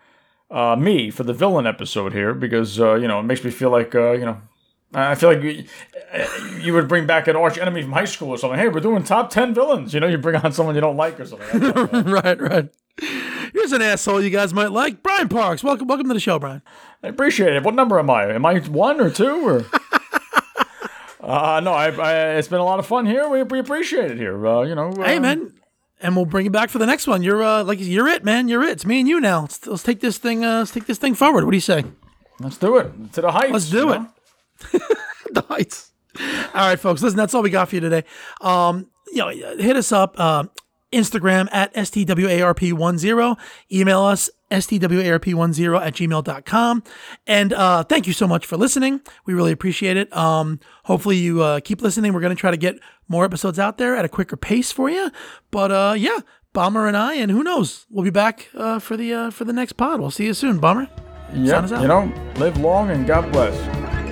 uh, me for the villain episode here because uh, you know it makes me feel like uh, you know. I feel like you, you would bring back an arch enemy from high school or something. Hey, we're doing top ten villains. You know, you bring on someone you don't like or something. Uh, right, right. Here's an asshole you guys might like, Brian Parks. Welcome, welcome to the show, Brian. I appreciate it. What number am I? Am I one or two or? uh, no, I, I, it's been a lot of fun here. We, we appreciate it here. Uh, you know, uh, Hey, man. And we'll bring you back for the next one. You're uh, like you're it, man. You're it. It's me and you now. Let's, let's take this thing. Uh, let's take this thing forward. What do you say? Let's do it to the heights. Let's do it. the heights. All right, folks. Listen, that's all we got for you today. Um, you know, hit us up. Uh, Instagram at STWARP10. Email us STWARP10 at gmail.com. And uh, thank you so much for listening. We really appreciate it. Um, hopefully, you uh, keep listening. We're going to try to get more episodes out there at a quicker pace for you. But uh, yeah, Bomber and I, and who knows, we'll be back uh, for the uh, for the next pod. We'll see you soon, Bomber. Yeah, you know, live long and God bless.